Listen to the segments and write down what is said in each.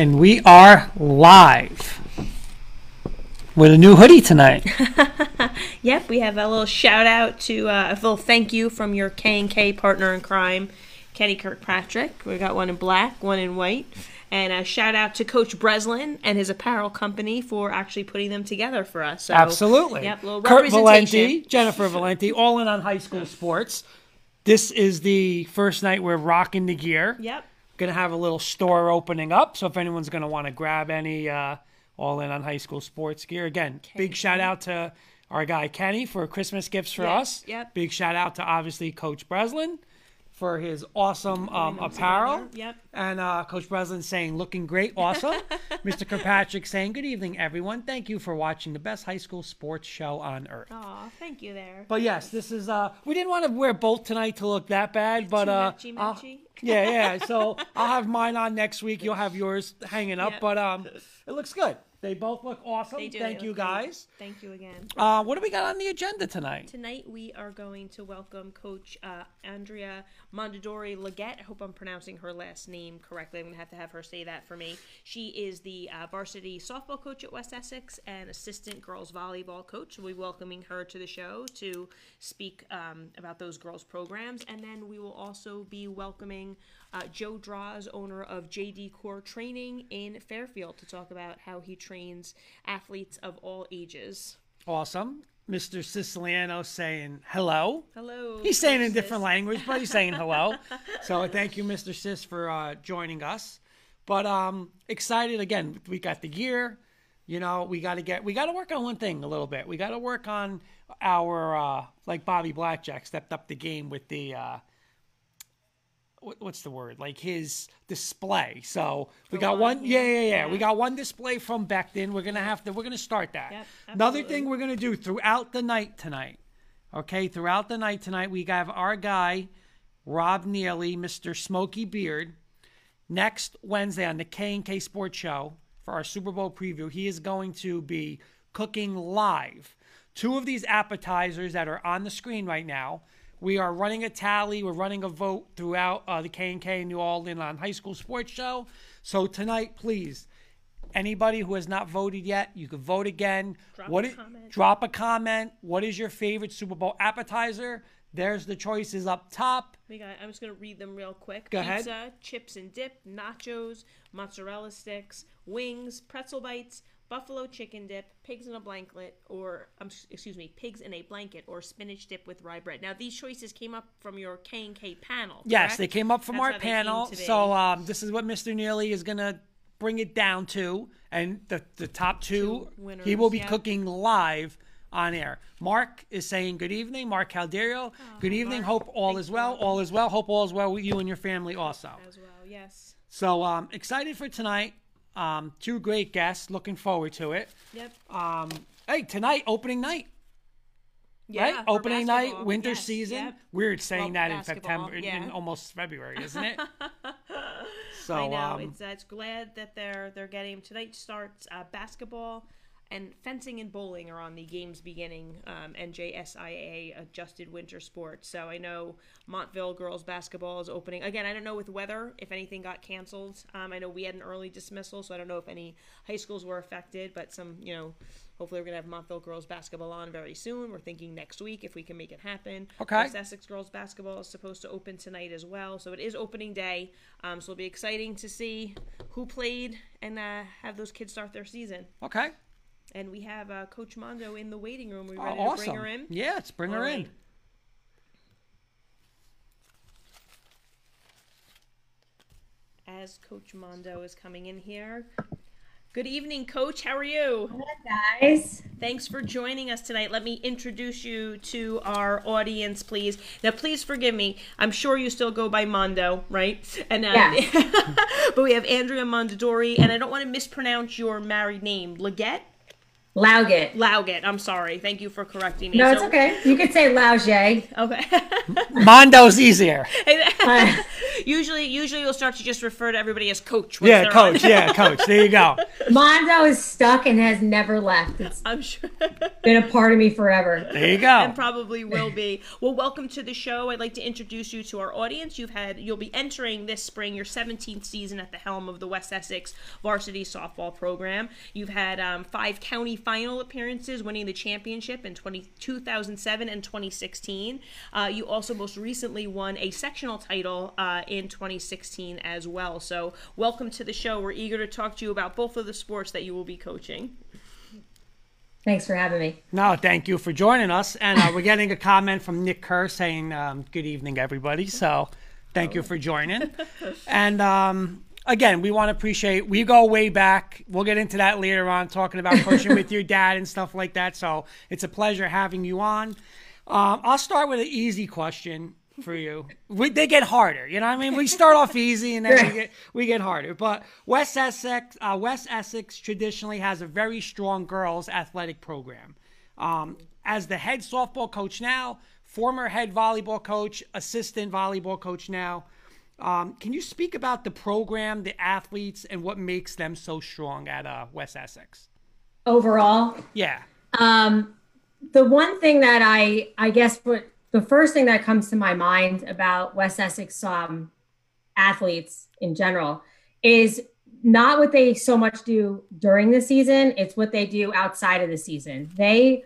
and we are live with a new hoodie tonight. Yep, we have a little shout out to uh, a little thank you from your K and K partner in crime, Kenny Kirkpatrick. We got one in black, one in white, and a shout out to Coach Breslin and his apparel company for actually putting them together for us. So, Absolutely. Yep, little Kurt. Valenti, Jennifer Valenti, all in on high school sports. This is the first night we're rocking the gear. Yep. Gonna have a little store opening up, so if anyone's gonna want to grab any uh, all in on high school sports gear, again, big shout out to our guy Kenny for Christmas gifts for Yep, us. yep. Big shout out to obviously Coach Breslin for his awesome um, apparel. yep. And uh, Coach Breslin saying, looking great, awesome. Mr. Kirkpatrick saying, good evening, everyone. Thank you for watching the best high school sports show on earth. Aw, thank you there. But yes, this is. uh We didn't want to wear both tonight to look that bad, but uh, matchy matchy. yeah, yeah. So I'll have mine on next week. You'll have yours hanging up, Yep. but um, it looks good. They both look awesome. They do, Thank you look great. guys. Thank you again. Uh, what do we got on the agenda tonight? Tonight we are going to welcome Coach uh, Andrea Mondadori Leggett. I hope I'm pronouncing her last name correctly. I'm going to have to have her say that for me. She is the uh, varsity softball coach at West Essex and assistant girls volleyball coach. We'll be welcoming her to the show to speak um, about those girls programs. And then we will also be welcoming uh, Joe Draws, owner of JD Core Training in Fairfield, to talk about how he trains athletes of all ages. Awesome, Mr. Siciliano saying hello. Hello. He's saying in different language, but he's saying hello. so thank you, Mr. Sis, for uh, joining us. But um, excited again. We got the gear. You know, we got to get. We got to work on one thing a little bit. We got to work on our uh, like Bobby Blackjack stepped up the game with the. Uh, What's the word? Like his display. So we got one, yeah, yeah, yeah. yeah. We got one display from Beckton. We're gonna have to. We're gonna start that. Yep, Another thing we're gonna do throughout the night tonight. Okay, throughout the night tonight, we have our guy, Rob Neely, Mr. Smoky Beard. Next Wednesday on the K and K Sports Show for our Super Bowl preview, he is going to be cooking live two of these appetizers that are on the screen right now. We are running a tally. We're running a vote throughout uh, the K and K New Orleans on High School Sports Show. So tonight, please, anybody who has not voted yet, you can vote again. Drop What a i- comment. Drop a comment. What is your favorite Super Bowl appetizer? There's the choices up top. We got. I'm just gonna read them real quick. Go ahead. Pizza, chips and dip, nachos, mozzarella sticks, wings, pretzel bites, buffalo chicken dip, pigs in a blanket, or um, excuse me, pigs in a blanket, or spinach dip with rye bread. Now these choices came up from your K and K panel. Yes, they came up from That's our how they came panel. So um, this is what Mr. Neely is gonna bring it down to, and the the top two, Two winners, he will be yeah. cooking live on air. Mark is saying good evening, Mark Calderio. good evening. Mark. Hope all Thanks, is well. Mark. All is well. Hope all is well with you and your family also. as well. Yes. So um, excited for tonight. Um, two great guests. Looking forward to it. Yep. Um, hey, tonight opening night. Yeah. right? Opening night, winter Yes, season. yep. Weird saying Well, that in September, in, yeah. in almost February, isn't it? so I know. um, it's, uh, it's glad that they're they're getting tonight starts uh, basketball and fencing and bowling are on the games beginning um, NJSIAA adjusted winter sports. So I know Montville girls basketball is opening again. I don't know with weather if anything got canceled. Um, I know we had an early dismissal, so I don't know if any high schools were affected, but some you know. Hopefully, we're gonna have Montville girls basketball on very soon. We're thinking next week if we can make it happen. Okay. West Essex girls basketball is supposed to open tonight as well, so it is opening day. Um, so it'll be exciting to see who played and uh, have those kids start their season. okay. And we have uh, Coach Mondo in the waiting room. We Oh, ready to bring her in? Yeah, let's bring her All in. As Coach Mondo is coming in here. Good evening, Coach. How are you? guys. Thanks for joining us tonight. Let me introduce you to our audience, please. Now, please forgive me. I'm sure you still go by Mondo, right? And uh, Yeah. but we have Andrea Mondadori, and I don't want to mispronounce your married name, Leggett. Lauget. Lauget. I'm sorry. Thank you for correcting me. No, it's So- okay. You could say Lauget. Okay. Mondo's easier. usually, usually we'll start to just refer to everybody as coach. once Yeah, coach. on. Yeah, coach. There you go. Mondo is stuck and has never left. It's I'm sure. been a part of me forever. There you go. and probably will be. Well, welcome to the show. I'd like to introduce you to our audience. You've had you'll be entering this spring your 17th season at the helm of the West Essex varsity softball program. You've had um, five county final appearances, winning the championship in 20, 2007 and 2016. Uh, you also most recently won a sectional title uh, in 2016 as well. So, welcome to the show. We're eager to talk to you about both of the sports that you will be coaching. Thanks for having me. No, thank you for joining us. And uh, we're getting a comment from Nick Kerr saying, um, "Good evening, everybody." So, thank you for joining. And um, again, we want to appreciate. We go way back. We'll get into that later on, talking about coaching with your dad and stuff like that. So, it's a pleasure having you on. Um, I'll start with an easy question for you. We, they get harder, you know. what I mean, we start off easy and then we get we get harder. But West Essex, uh, West Essex traditionally has a very strong girls athletic program. Um, as the head softball coach now, former head volleyball coach, assistant volleyball coach now. Um, can you speak about the program, the athletes, and what makes them so strong at uh, West Essex? Overall, Yeah, um, the one thing that I, I guess, what the first thing that comes to my mind about West Essex um, athletes in general is not what they so much do during the season; it's what they do outside of the season. They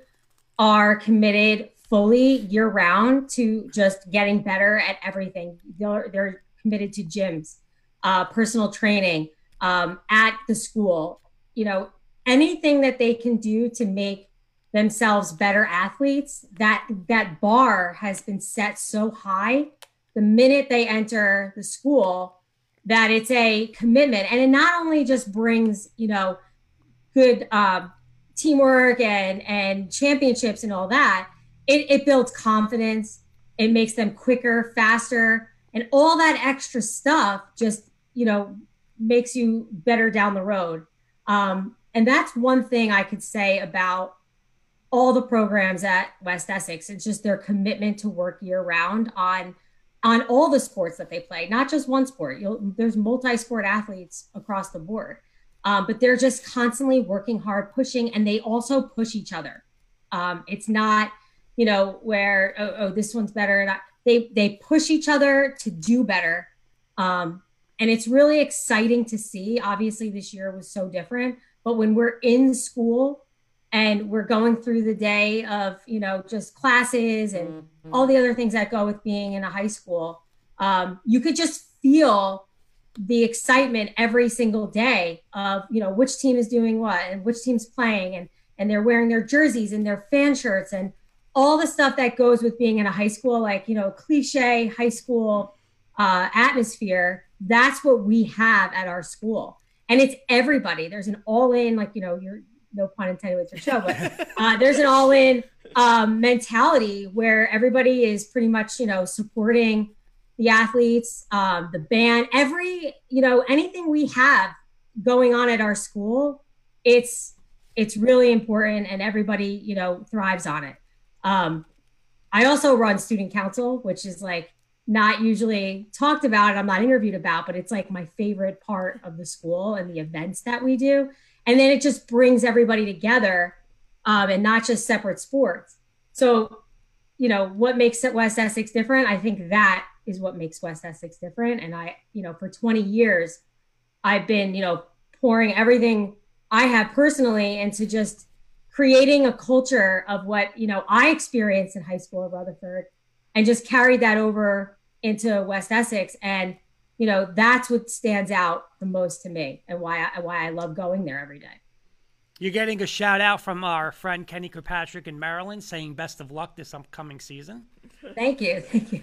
are committed fully year round to just getting better at everything. They're, they're committed to gyms, uh, personal training um, at the school. You know, anything that they can do to make themselves better athletes. That that bar has been set so high the minute they enter the school that it's a commitment, and it not only just brings you know good uh, teamwork and and championships and all that it, it builds confidence it makes them quicker faster and all that extra stuff just you know makes you better down the road um, and that's one thing i could say about all the programs at west essex. It's just their commitment to work year round on on all the sports that they play not just one sport. You'll, there's multi-sport athletes across the board. Um, but they're just constantly working hard pushing and they also push each other. Um, it's not you know where oh, oh this one's better. They they push each other to do better. Um, and it's really exciting to see. Obviously this year was so different but when we're in school and we're going through the day of you know just classes and all the other things that go with being in a high school. Um, you could just feel the excitement every single day of you know which team is doing what and which team's playing and and they're wearing their jerseys and their fan shirts and all the stuff that goes with being in a high school like you know cliche high school uh, atmosphere. That's what we have at our school. And it's everybody. There's an all-in like you know you're no pun intended with your show but uh, there's an all-in um, mentality where everybody is pretty much you know supporting the athletes um, the band every you know anything we have going on at our school it's it's really important and everybody you know thrives on it. Um, i also run student council which is like not usually talked about i'm not interviewed about but it's like my favorite part of the school and the events that we do and then it just brings everybody together um, and not just separate sports. So you know what makes west essex different? I think that is what makes west essex different. And i you know for 20 years i've been you know pouring everything i have personally into just creating a culture of what you know i experienced in high school at rutherford and just carried that over into west essex. And you know that's what stands out the most to me and why i why i love going there every day. You're getting a shout out from our friend Kenny Kirkpatrick in Maryland saying best of luck this upcoming season. thank you. Thank you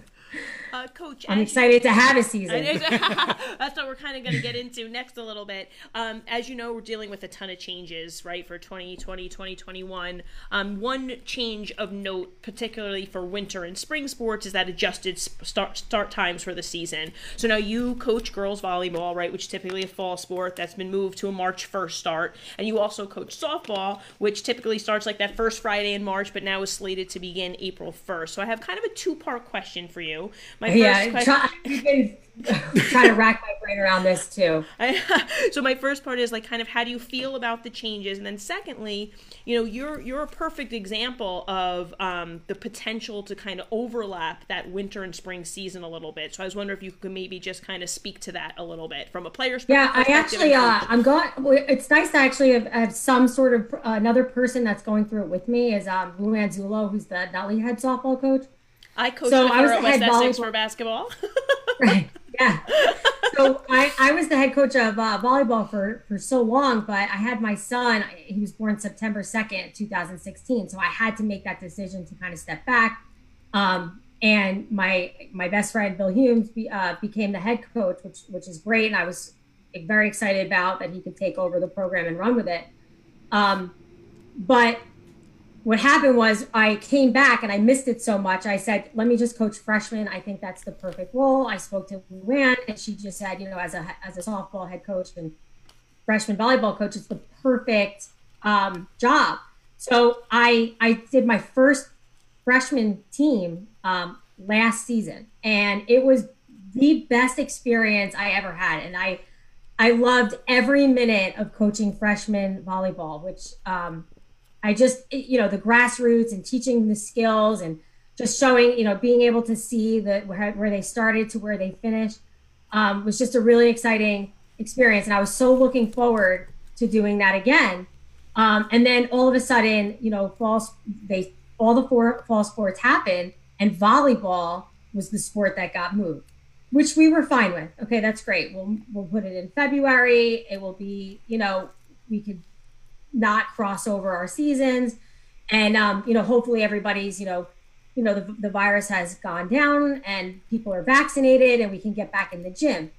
Uh, Coach, i'm excited to have a season That's what we're kind of going to get into next a little bit. Um, as you know, we're dealing with a ton of changes, right, for 2020, 2021. Um, one change of note, particularly for winter and spring sports, is that adjusted start, start times for the season. So now you coach girls volleyball, right, which is typically a fall sport that's been moved to a March 1st start. And you also coach softball, which typically starts like that first Friday in March, but now is slated to begin April 1st. So I have kind of a two part question for you. My yeah, first try, been trying to rack my brain around this too. so my first part is like kind of how do you feel about the changes, and then secondly, you know, you're you're a perfect example of um, the potential to kind of overlap that winter and spring season a little bit. So I was wondering if you could maybe just kind of speak to that a little bit from a player's perspective. yeah. I actually, uh, I'm going. It's nice to actually have, have some sort of uh, another person that's going through it with me. Is um, Luann Zullo, who's the Nutley head softball coach. I coached so with I was at West Essex for basketball. right. Yeah. So I, I was the head coach of uh, volleyball for, for so long, but I had my son, he was born September 2nd, 2016. So I had to make that decision to kind of step back. Um, and my my best friend Bill Humes be, uh, became the head coach, which which is great, and I was very excited about that he could take over the program and run with it. Um, but what happened was I came back and I missed it so much. I said, let me just coach freshmen. I think that's the perfect role. I spoke to Luann and she just said, you know, as a, as a softball head coach and freshman volleyball coach, it's the perfect um, job. So I, I did my first freshman team um, last season and it was the best experience I ever had. And I, I loved every minute of coaching freshman volleyball, which um, I just, you know, the grassroots and teaching the skills and just showing, you know, being able to see that where, where they started to where they finished um, was just a really exciting experience. And I was so looking forward to doing that again. Um, and then all of a sudden, you know, fall, they, all the four fall sports happened and volleyball was the sport that got moved, which we were fine with. Okay, that's great. We'll, we'll put it in February. It will be, you know, we could not cross over our seasons. And, um, you know, hopefully everybody's, you know, you know, the, the virus has gone down and people are vaccinated and we can get back in the gym.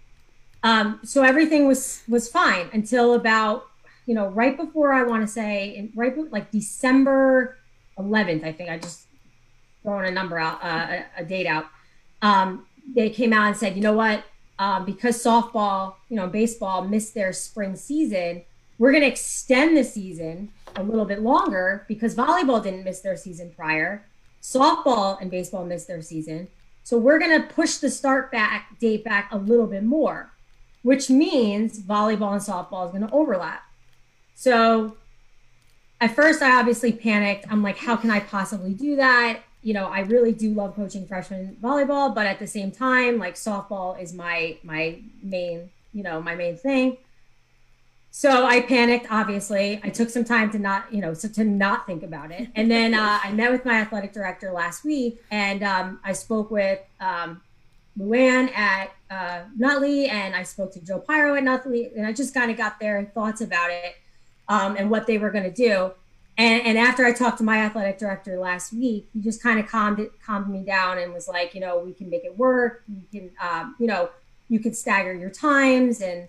Um, so everything was, was fine until about, you know, right before I want to say, in, right like December 11th, I think I just throwing a number out, uh, a, a, date out. Um, they came out and said, you know what, um, because softball, you know, baseball missed their spring season, we're going to extend the season a little bit longer because volleyball didn't miss their season prior. Softball and baseball missed their season. So we're going to push the start back date back a little bit more, which means volleyball and softball is going to overlap. So at first, I obviously panicked. I'm like, how can I possibly do that? You know, I really do love coaching freshman volleyball, but at the same time, like softball is my my main, you know, my main thing. So I panicked, obviously. I took some time to not, you know, so to not think about it. And then uh, I met with my athletic director last week and um, I spoke with um, Luann at uh, Nutley and I spoke to Joe Piro at Nutley and I just kind of got their thoughts about it um, and what they were going to do. And, and after I talked to my athletic director last week, he just kind of calmed it, calmed me down and was like, you know, we can make it work. You can, um, you know, you can stagger your times and,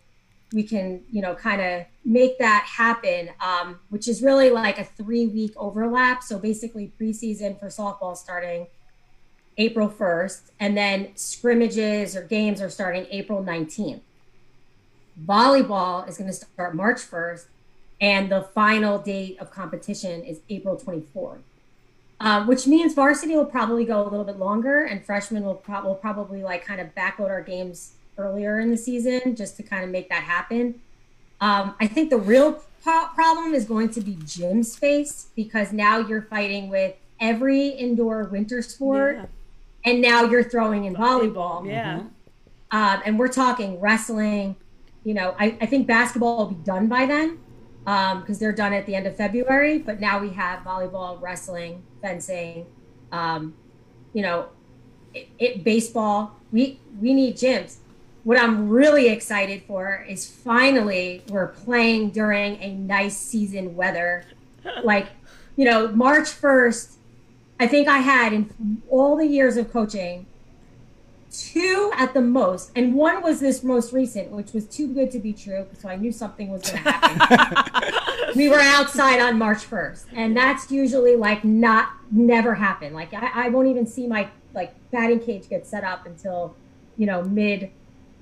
we can you know kind of make that happen um, which is really like a three week overlap. So basically preseason for softball starting april 1st and then scrimmages or games are starting april 19th volleyball is going to start march 1st and the final date of competition is april 24th um, which means varsity will probably go a little bit longer and freshmen will, pro- will probably like kind of backload our games earlier in the season just to kind of make that happen. Um, I think the real po- problem is going to be gym space because now you're fighting with every indoor winter sport, yeah. and now you're throwing in volleyball. Yeah. Um, and we're talking wrestling. You know, I, I think basketball will be done by then because um, they're done at the end of February. But now we have volleyball, wrestling, fencing. Um, you know, it, it baseball. We we need gyms what I'm really excited for is finally we're playing during a nice season weather. like, you know, March 1st, I think I had in all the years of coaching two at the most. And one was this most recent, which was too good to be true. So I knew something was going to happen. we were outside on March 1st. And that's usually like not, never happen. Like I, I won't even see my like batting cage get set up until, you know, mid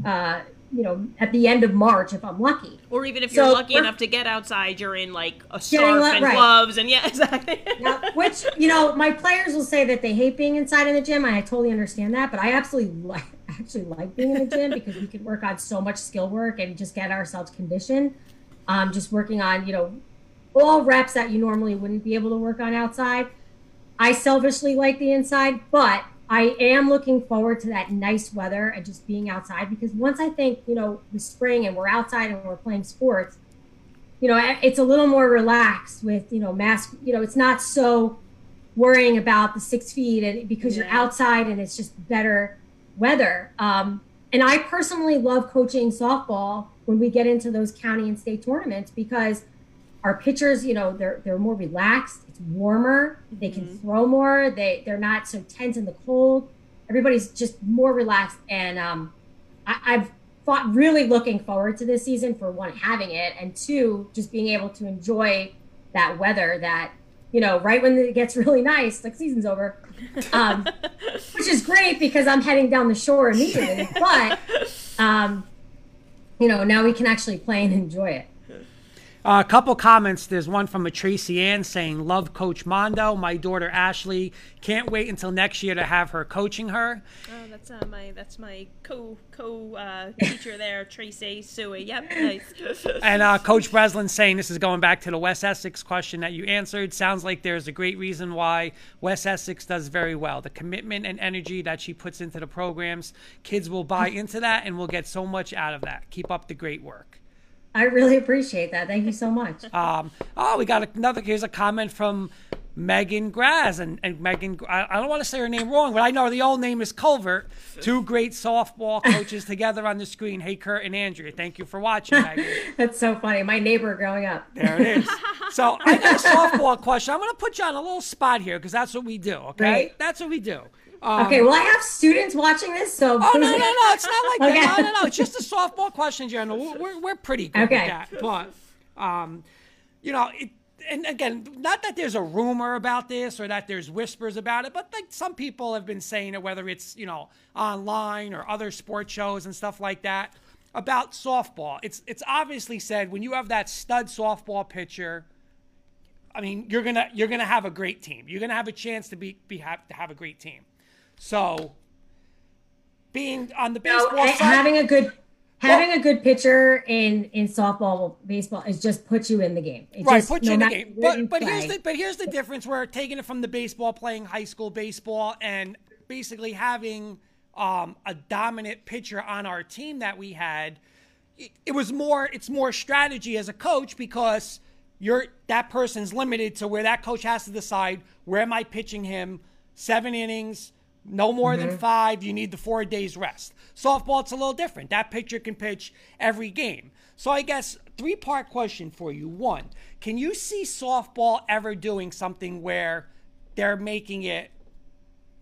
uh, you know, at the end of March if I'm lucky. Or even if you're lucky enough to get outside, you're in like a scarf let- and right. gloves, and yeah, exactly. Now, which you know, my players will say that they hate being inside in the gym. I totally understand that, but I absolutely like actually like being in the gym because we can work on so much skill work and just get ourselves conditioned. Um, just working on you know all reps that you normally wouldn't be able to work on outside. I selfishly like the inside, but I am looking forward to that nice weather and just being outside because once I think, you know, the spring and we're outside and we're playing sports, you know, it's a little more relaxed with, you know, mask, you know, it's not so worrying about the six feet and because you're outside and it's just better weather. Um, and I personally love coaching softball when we get into those county and state tournaments because our pitchers, you know, they're they're more relaxed. Warmer. They can throw more. They they're not so tense in the cold. Everybody's just more relaxed, and um, I, I've fought really looking forward to this season for one having it, and two just being able to enjoy that weather. That you know, right when it gets really nice, like season's over, um, which is great because I'm heading down the shore immediately. But um, you know, now we can actually play and enjoy it. Uh, a couple comments. There's one from a Tracy Ann saying, "Love Coach Mondo. My daughter Ashley can't wait until next year to have her coaching her." Oh, that's uh, my that's my co co uh, teacher there, Tracy Suey. Yep, nice. And uh, Coach Breslin saying, "This is going back to the West Essex question that you answered. Sounds like there's a great reason why West Essex does very well. The commitment and energy that she puts into the programs, kids will buy into that and will get so much out of that. Keep up the great work." I really appreciate that. Thank you so much. Um, oh, we got another. Here's a comment from Megan Graz, and, and Megan. I, I don't want to say her name wrong, but I know the old name is Culvert. Two great softball coaches together on the screen. Hey, Kurt and Andrea, thank you for watching, Megan. That's so funny. My neighbor growing up. There it is. So I got a softball question. I'm going to put you on a little spot here because that's what we do. Okay, Great. that's what we do. Um, Okay, well, I have students watching this, so Oh no no no! It's not like Okay. that. No no no! It's just a softball question, Jenna. We're we're, we're pretty good Okay. at that, but um, you know it. And again, not that there's a rumor about this or that there's whispers about it, but like some people have been saying it, whether it's you know online or other sports shows and stuff like that, about softball. It's it's obviously said when you have that stud softball pitcher. I mean, you're gonna you're gonna have a great team. You're gonna have a chance to be be have to have a great team. So, being on the baseball side, having a good having a good pitcher in in softball, baseball is just put you in the game. It right, just- put no you in the game. where But but here's the but here's the difference. We're taking it from the baseball, playing high school baseball, and basically having um, a dominant pitcher on our team that we had. It, it was more. It's more strategy as a coach because you're that person's limited to where that coach has to decide where am I pitching him seven innings. No more than mm-hmm. five. You need the four days rest. Softball, it's a little different. That pitcher can pitch every game. So I guess three part question for you. One, can you see softball ever doing something where they're making it,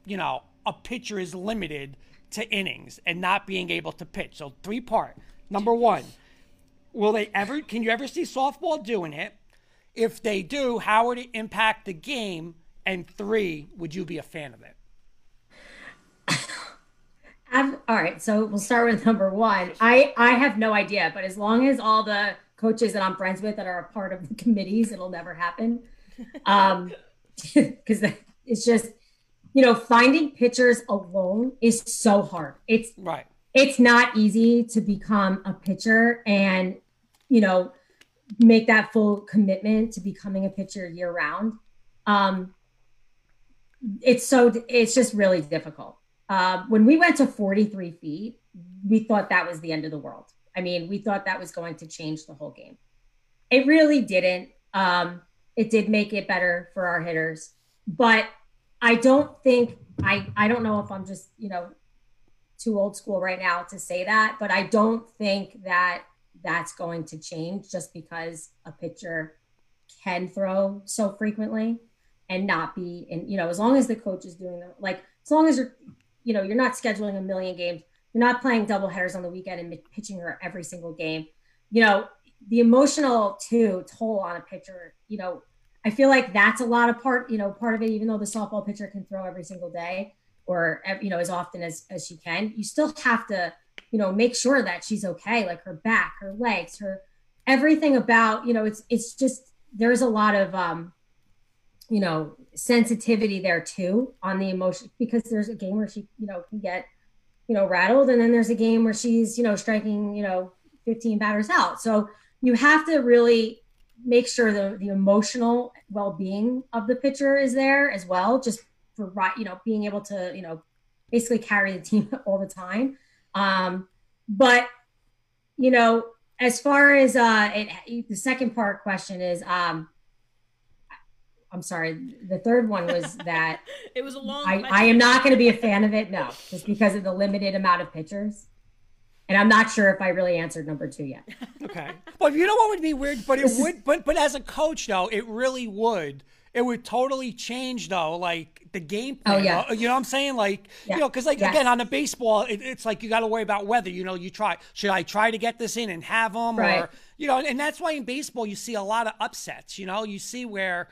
you know, a pitcher is limited to innings and not being able to pitch? So three part. Number one, will they ever? Can you ever see softball doing it? If they do, how would it impact the game? And three, would you be a fan of it? I've, all right, so we'll start with number one. I I have no idea, but as long as all the coaches that I'm friends with that are a part of the committees, it'll never happen. Um, because it's just you know finding pitchers alone is so hard. It's Right. it's not easy to become a pitcher and you know make that full commitment to becoming a pitcher year round um it's so it's just really difficult uh, when we went to 43 feet we thought that was the end of the world. I mean we thought that was going to change the whole game. It really didn't. Um it did make it better for our hitters but i don't think i i don't know if i'm just you know too old school right now to say that, but I don't think that that's going to change just because a pitcher can throw so frequently and not be in, you know, as long as the coach is doing the like, as long as you're, you know, you're not scheduling a million games, you're not playing double headers on the weekend and pitching her every single game, you know, the emotional too toll on a pitcher, you know, I feel like that's a lot of part, you know, part of it, even though the softball pitcher can throw every single day or you know as often as as she can you still have to you know, make sure that she's okay, like her back, her legs, her everything about, you know, it's it's just there's a lot of um, you know, sensitivity there too on the emotion because there's a game where she, you know, can get, you know, rattled and then there's a game where she's, you know, striking, you know, 15 batters out. So you have to really make sure the the emotional well-being of the pitcher is there as well just for right you know being able to you know basically carry the team all the time um but you know as far as uh it, the second part question is um I'm sorry. The third one was that it was a long. I, I am not going to be a fan of it. No, just because of the limited amount of pitchers. And I'm not sure if I really answered number two yet. okay. But you know what would be weird? But it would. But but as a coach, though, it really would. It would totally change, though, like the game oh, plan. Oh yeah. You know what I'm saying? Like yeah. you know, because like yes. again on a baseball, it, it's like you got to worry about whether you know you try. Should I try to get this in and have them, right. or you know? And that's why in baseball you see a lot of upsets. You know, you see where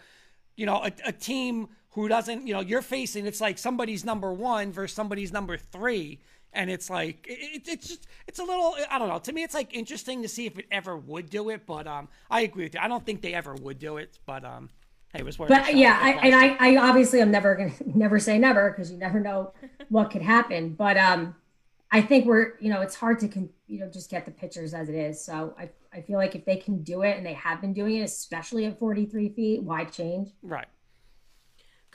you know a, a team who doesn't, you know, you're facing. It's like somebody's number one versus somebody's number three and it's like it, it's just it's a little I don't know. To me, it's like interesting to see if it ever would do it, but um, I agree with you. I don't think they ever would do it, but um, hey, it was worth. But yeah, I, and I, I obviously I'm never gonna never say never because you never know what could happen. But um, I think we're you know it's hard to you know just get the pitchers as it is. So I I feel like if they can do it and they have been doing it, especially at 43 feet, why change? Right.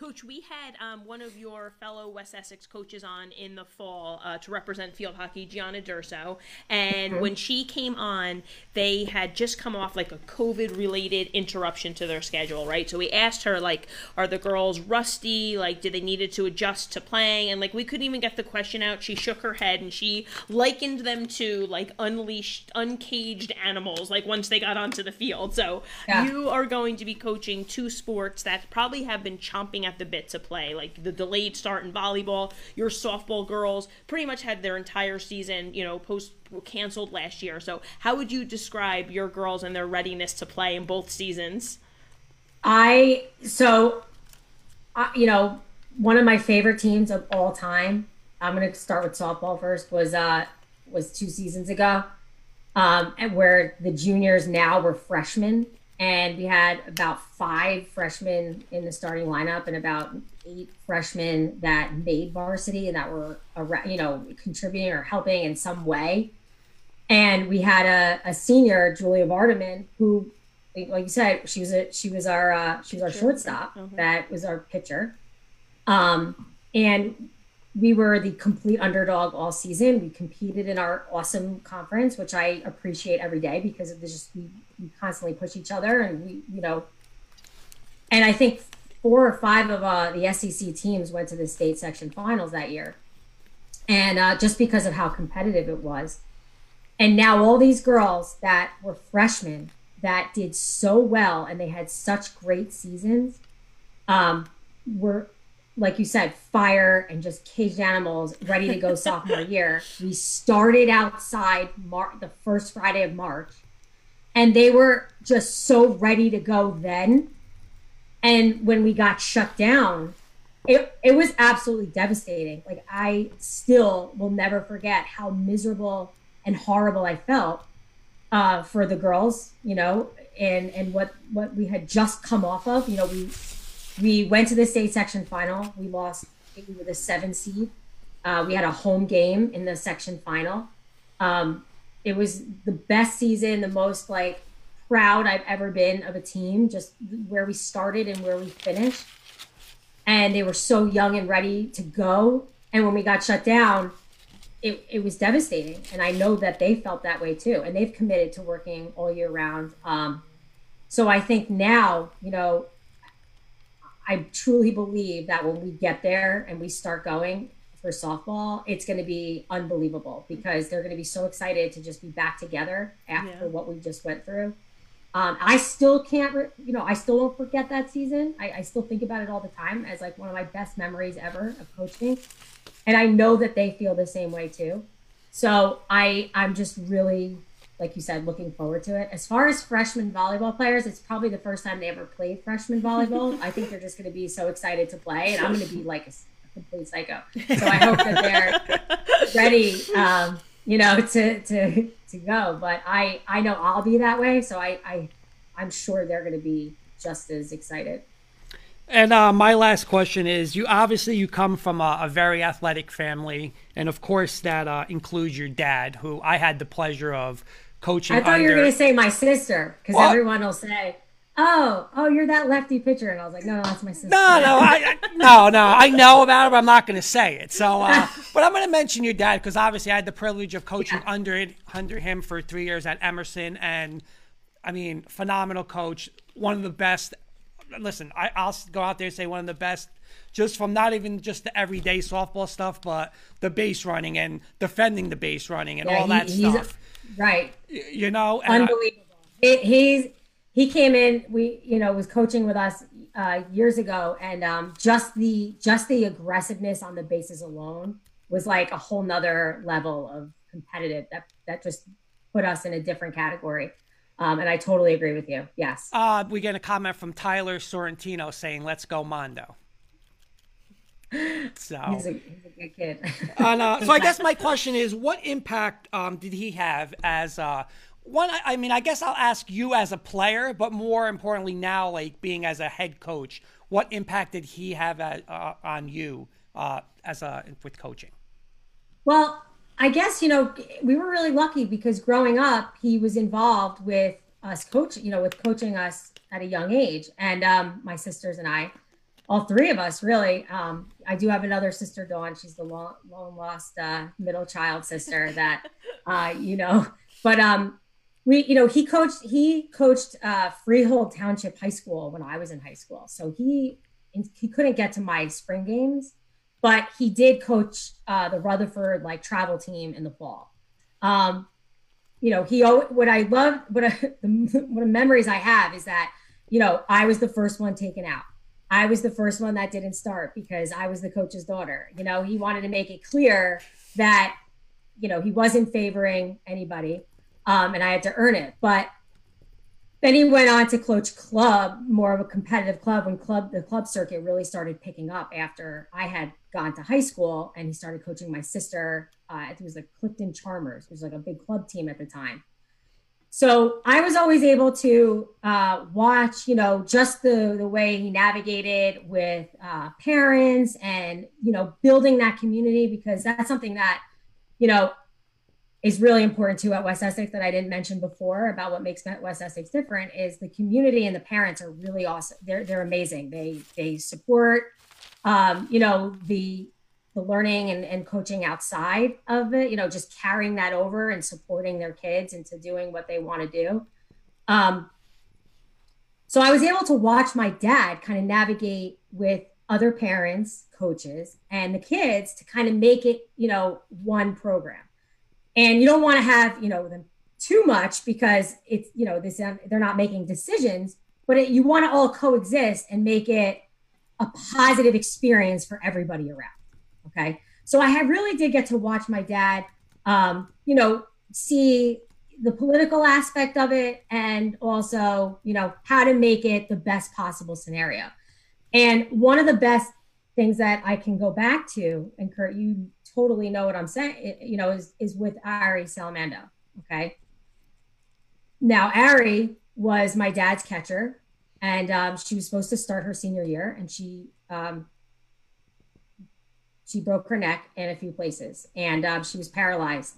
Coach, we had um, one of your fellow West Essex coaches on in the fall uh, to represent field hockey, Gianna Durso. And mm-hmm. when she came on, they had just come off like a COVID related interruption to their schedule, right? So we asked her, like, are the girls rusty? Like, did they needed to adjust to playing? And like, we couldn't even get the question out. She shook her head and she likened them to like unleashed, uncaged animals, like once they got onto the field. So yeah. you are going to be coaching two sports that probably have been chomping at at the bit to play. Like the delayed start in volleyball, your softball girls pretty much had their entire season, you know, post canceled last year. So, how would you describe your girls and their readiness to play in both seasons? I so, you know, one of my favorite teams of all time. I'm going to start with softball first. Was uh was two seasons ago, um, and where the juniors now were freshmen and we had about five freshmen in the starting lineup and about eight freshmen that made varsity and that were you know contributing or helping in some way and we had a, a senior julia vardaman who like you said she was a she was our uh, she was our shortstop mm-hmm. that was our pitcher um and we were the complete underdog all season. We competed in our awesome conference, which I appreciate every day because it was just we, we constantly push each other and we, you know, and I think four or five of uh, the SEC teams went to the state section finals that year, and uh, just because of how competitive it was, and now all these girls that were freshmen that did so well and they had such great seasons, um, were like you said, fire and just caged animals ready to go sophomore year. We started outside Mar- the first Friday of March, and they were just so ready to go then. And when we got shut down, it, it was absolutely devastating. Like, I still will never forget how miserable and horrible I felt uh, for the girls, you know, and, and what, what we had just come off of. You know, we we went to the state section final. We lost. I think we were the seven seed. Uh, we had a home game in the section final. Um, it was the best season, the most like proud I've ever been of a team, just where we started and where we finished. And they were so young and ready to go. And when we got shut down, it, it was devastating. And I know that they felt that way too. And they've committed to working all year round. Um, so I think now, you know, I truly believe that when we get there and we start going for softball, it's going to be unbelievable because they're going to be so excited to just be back together after yeah. what we just went through. Um, I still can't, re- you know, I still don't forget that season. I, I still think about it all the time as like one of my best memories ever of coaching, and I know that they feel the same way too. So I, I'm just really like you said, looking forward to it. As far as freshman volleyball players, it's probably the first time they ever played freshman volleyball. I think they're just going to be so excited to play, and I'm going to be like a, complete psycho. So I hope that they're ready um, you know, to to to go. But I I know I'll be that way, so I I I'm sure they're going to be just as excited. And uh, my last question is: You obviously you come from a, a very athletic family, and of course that uh, includes your dad, who I had the pleasure of coaching. I thought under. you were going to say my sister, because everyone will say, "Oh, oh, you're that lefty pitcher," and I was like, "No, no, that's my sister." No, no, I, I, no, no. I know about it, but I'm not going to say it. So, uh, but I'm going to mention your dad because obviously I had the privilege of coaching Yeah. under it, under him for three years at Emerson, and I mean, phenomenal coach, one of the best. Listen, I, I'll go out there and say one of the best, just from not even just the everyday softball stuff, but the base running and defending the base running and Yeah, all he- that stuff. Right. You know, and I- unbelievable. He's he came in. We you know was coaching with us uh, years ago, and um, just the just the aggressiveness on the bases alone was like a whole nother level of competitive. That that just put us in a different category. Um, and I totally agree with you. Yes. uh, we get a comment from Tyler Sorrentino saying, "Let's go, Mondo." So He's a, he's a good kid. And, uh, so I guess my question is, what impact um, did he have as uh, one? I- mean, I guess I'll ask you as a player, but more importantly now, like being as a head coach, what impact did he have at, uh, on you uh, as a with coaching? Well, I guess you know we were really lucky because growing up, he was involved with us coach, you know, with coaching us at a young age, and um, my sisters and I, all three of us, really. Um, I do have another sister, Dawn. She's the long, long lost uh, middle child sister that, uh, you know, but um, we, you know, he coached he coached uh, Freehold Township High School when I was in high school, so he he couldn't get to my spring games but he did coach uh, the Rutherford like travel team in the fall. Um, you know, he what I love, what I, the, what memories I have is that you know I was the first one taken out. I was the first one that didn't start because I was the coach's daughter. You know, he wanted to make it clear that you know he wasn't favoring anybody, um, and I had to earn it. But then he went on to coach club, more of a competitive club when club the club circuit really started picking up after I had gone to high school and he started coaching my sister. Uh, I think it was the Clifton Charmers, which was like a big club team at the time. So I was always able to uh, watch, you know, just the the way he navigated with uh, parents and you know building that community because that's something that you know is really important too at West Essex that I didn't mention before about what makes West Essex different is the community and the parents are really awesome. They're they're amazing. They they support um, you know the the learning and, and coaching outside of it, you know, just carrying that over and supporting their kids into doing what they want to do. Um, so I was able to watch my dad kind of navigate with other parents, coaches, and the kids to kind of make it, you know, one program and you don't want to have you know them too much because it's you know this they're not making decisions but it, you want to all coexist and make it a positive experience for everybody around okay? So i really did get to watch my dad um, you know see the political aspect of it and also you know how to make it the best possible scenario. And one of the best things that i can go back to and kurt you totally know what I'm saying, you know, is is with Ari Salamando. Okay. Now Ari was my dad's catcher, and um, she was supposed to start her senior year, and she um, she broke her neck in a few places, and um, she was paralyzed.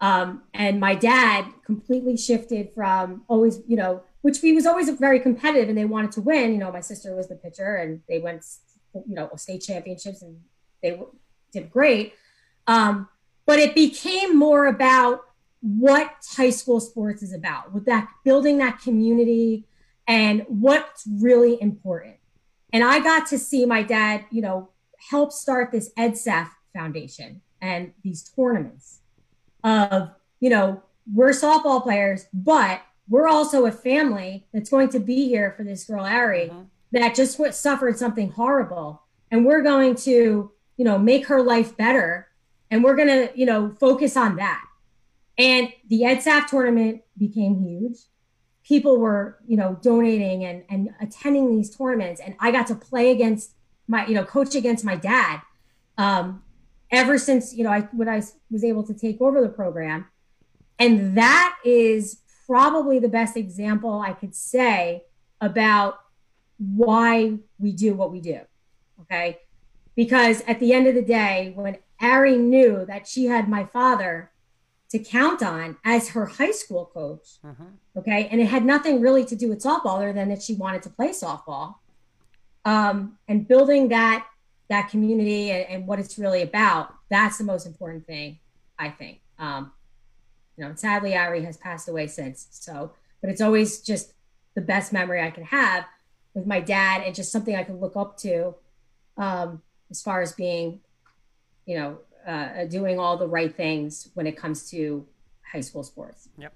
Um, and my dad completely shifted from always, you know, which he was always very competitive, and they wanted to win. You know, my sister was the pitcher, and they went, you know, state championships, and they did great. Um, but it became more about what high school sports is about, with that building that community and what's really important. And I got to see my dad, you know, help start this EDSAF Foundation and these tournaments of, you know, we're softball players, but we're also a family that's going to be here for this girl, Ari, Mhm. that just suffered something horrible. And we're going to, you know, make her life better. And we're going to, you know, focus on that. And the EDSAF tournament became huge. People were, you know, donating and, and attending these tournaments. And I got to play against my, you know, coach against my dad. Um, ever since you know I when I was able to take over the program, and that is probably the best example I could say about why we do what we do. Okay, because at the end of the day, when Ari knew that she had my father to count on as her high school coach. Mm-hmm. Okay. And it had nothing really to do with softball other than that she wanted to play softball. Um, and building that that community and, and, what it's really about, that's the most important thing, I think. Um, you know, sadly Ari has passed away since. So, but it's always just the best memory I can have with my dad and just something I can look up to um, as far as being, you know, uh, doing all the right things when it comes to high school sports. Yep.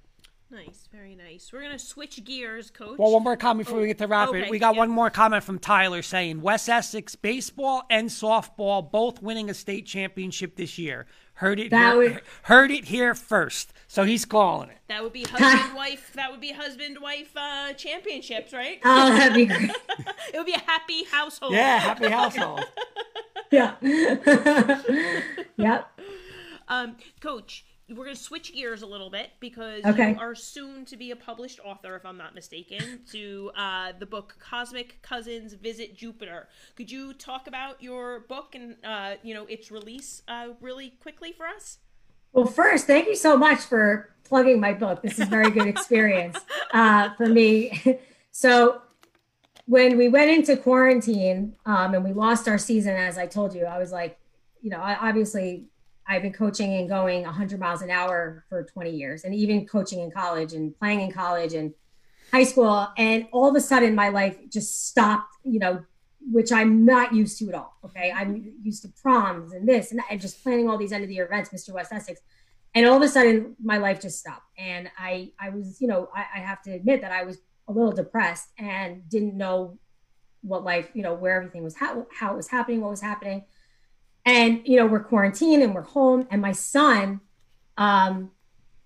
Nice, very nice. We're gonna switch gears, coach. Well, one more comment before oh, we get to wrap okay, it. We got yeah. one more comment from Tyler saying West Essex baseball and softball both winning a state championship this year. Heard it that here, would... heard it here first. So he's calling it. That would be husband wife. That would be husband wife uh, championships, right? Oh, that'd be great. it would be a happy household. Yeah, happy household. yeah. yep. Um, Coach, we're going to switch gears a little bit because okay. you are soon to be a published author, if I'm not mistaken, to uh, the book Cosmic Cousins Visit Jupiter. Could you talk about your book and uh, you know its release uh, really quickly for us? Well, first, thank you so much for plugging my book. This is very good experience uh, for me. so when we went into quarantine um, and we lost our season, as I told you, I was like, you know, I, obviously I've been coaching and going 100 miles an hour for 20 years, and even coaching in college and playing in college and high school. And all of a sudden, my life just stopped, you know, which I'm not used to at all. Okay. I'm used to proms and this and, and just planning all these end of the year events, Mr. West Essex. And all of a sudden, my life just stopped. And I, I was, you know, I, I have to admit that I was a little depressed and didn't know what life, you know, where everything was, how, how it was happening, what was happening. And, you know, we're quarantined and we're home. And my son, um,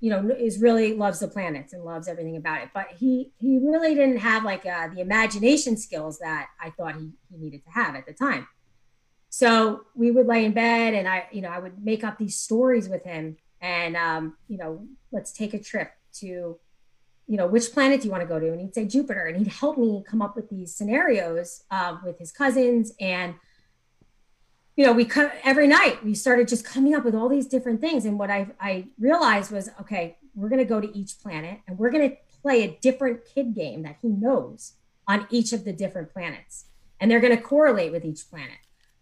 you know, is really loves the planets and loves everything about it. But he, he really didn't have like uh, the imagination skills that I thought he, he needed to have at the time. So we would lay in bed and I, you know, I would make up these stories with him and, um, you know, let's take a trip to, you know, which planet do you want to go to? And he'd say Jupiter. And he'd help me come up with these scenarios uh, with his cousins. And, you know, we cut every night, we started just coming up with all these different things. And what I, I realized was, okay, we're going to go to each planet and we're going to play a different kid game that he knows on each of the different planets. And they're going to correlate with each planet.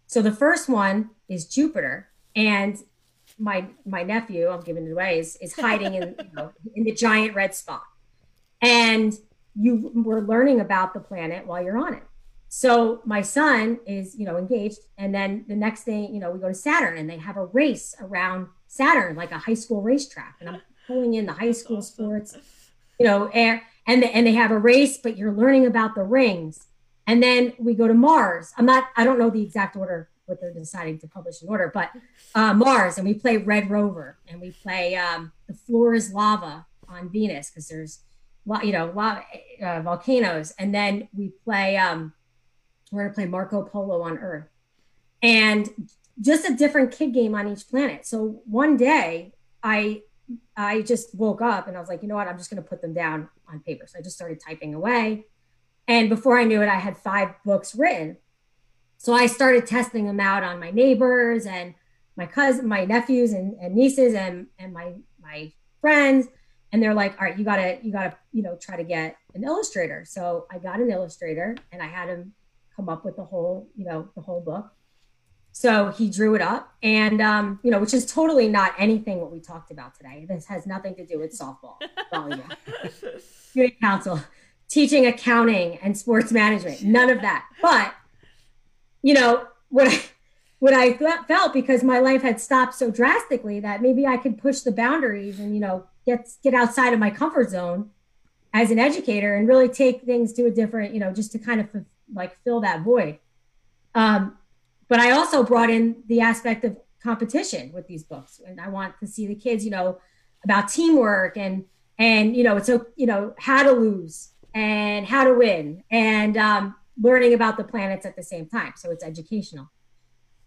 So the first one is Jupiter. And my my nephew, I'm giving it away, is, is hiding in you know, in the giant red spot and you were learning about the planet while you're on it. So my son is, you know, engaged, and then the next thing, you know, we go to Saturn, and they have a race around Saturn, like a high school racetrack, and I'm pulling in the high school sports, you know, and and, and they have a race, but you're learning about the rings, and then we go to Mars. I'm not, I don't know the exact order what they're deciding to publish in order, but uh, Mars, and we play Red Rover, and we play um, the floor is lava on Venus because there's you know, uh, volcanoes, and then we play. Um, we're gonna play Marco Polo on Earth, and just a different kid game on each planet. So one day, I I just woke up and I was like, you know what? I'm just gonna put them down on paper. So I just started typing away, and before I knew it, I had five books written. So I started testing them out on my neighbors and my cousin, my nephews and, and nieces, and and my my friends and they're like all right you gotta you gotta you know try to get an illustrator. So i got an illustrator and i had him come up with the whole you know the whole book. So he drew it up and um, you know which is totally not anything what we talked about today. This has nothing to do with softball. Student council teaching accounting and sports management none of that. But you know what I, what I felt because my life had stopped so drastically that maybe I could push the boundaries and you know get get outside of my comfort zone as an educator and really take things to a different, you know, just to kind of like fill that void. Um, but I also brought in the aspect of competition with these books, and I want to see the kids, you know, about teamwork and and you know, it's so you know how to lose and how to win and um, learning about the planets at the same time. So it's educational.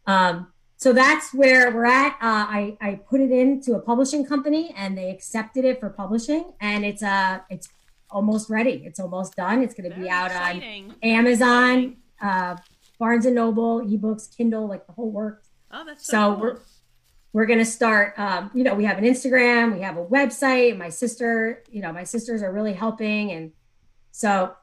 Um, so that's where we're at. Uh, I I put it into a publishing company, and they accepted it for publishing, and it's uh it's almost ready. It's almost done. It's going to be out exciting. on Amazon, uh, Barnes and Noble, ebooks, Kindle, like the whole works. Oh, that's so, So cool. we're we're gonna start. Um, you know, we have an Instagram, we have a website. My sister, you know, my sisters are really helping, and so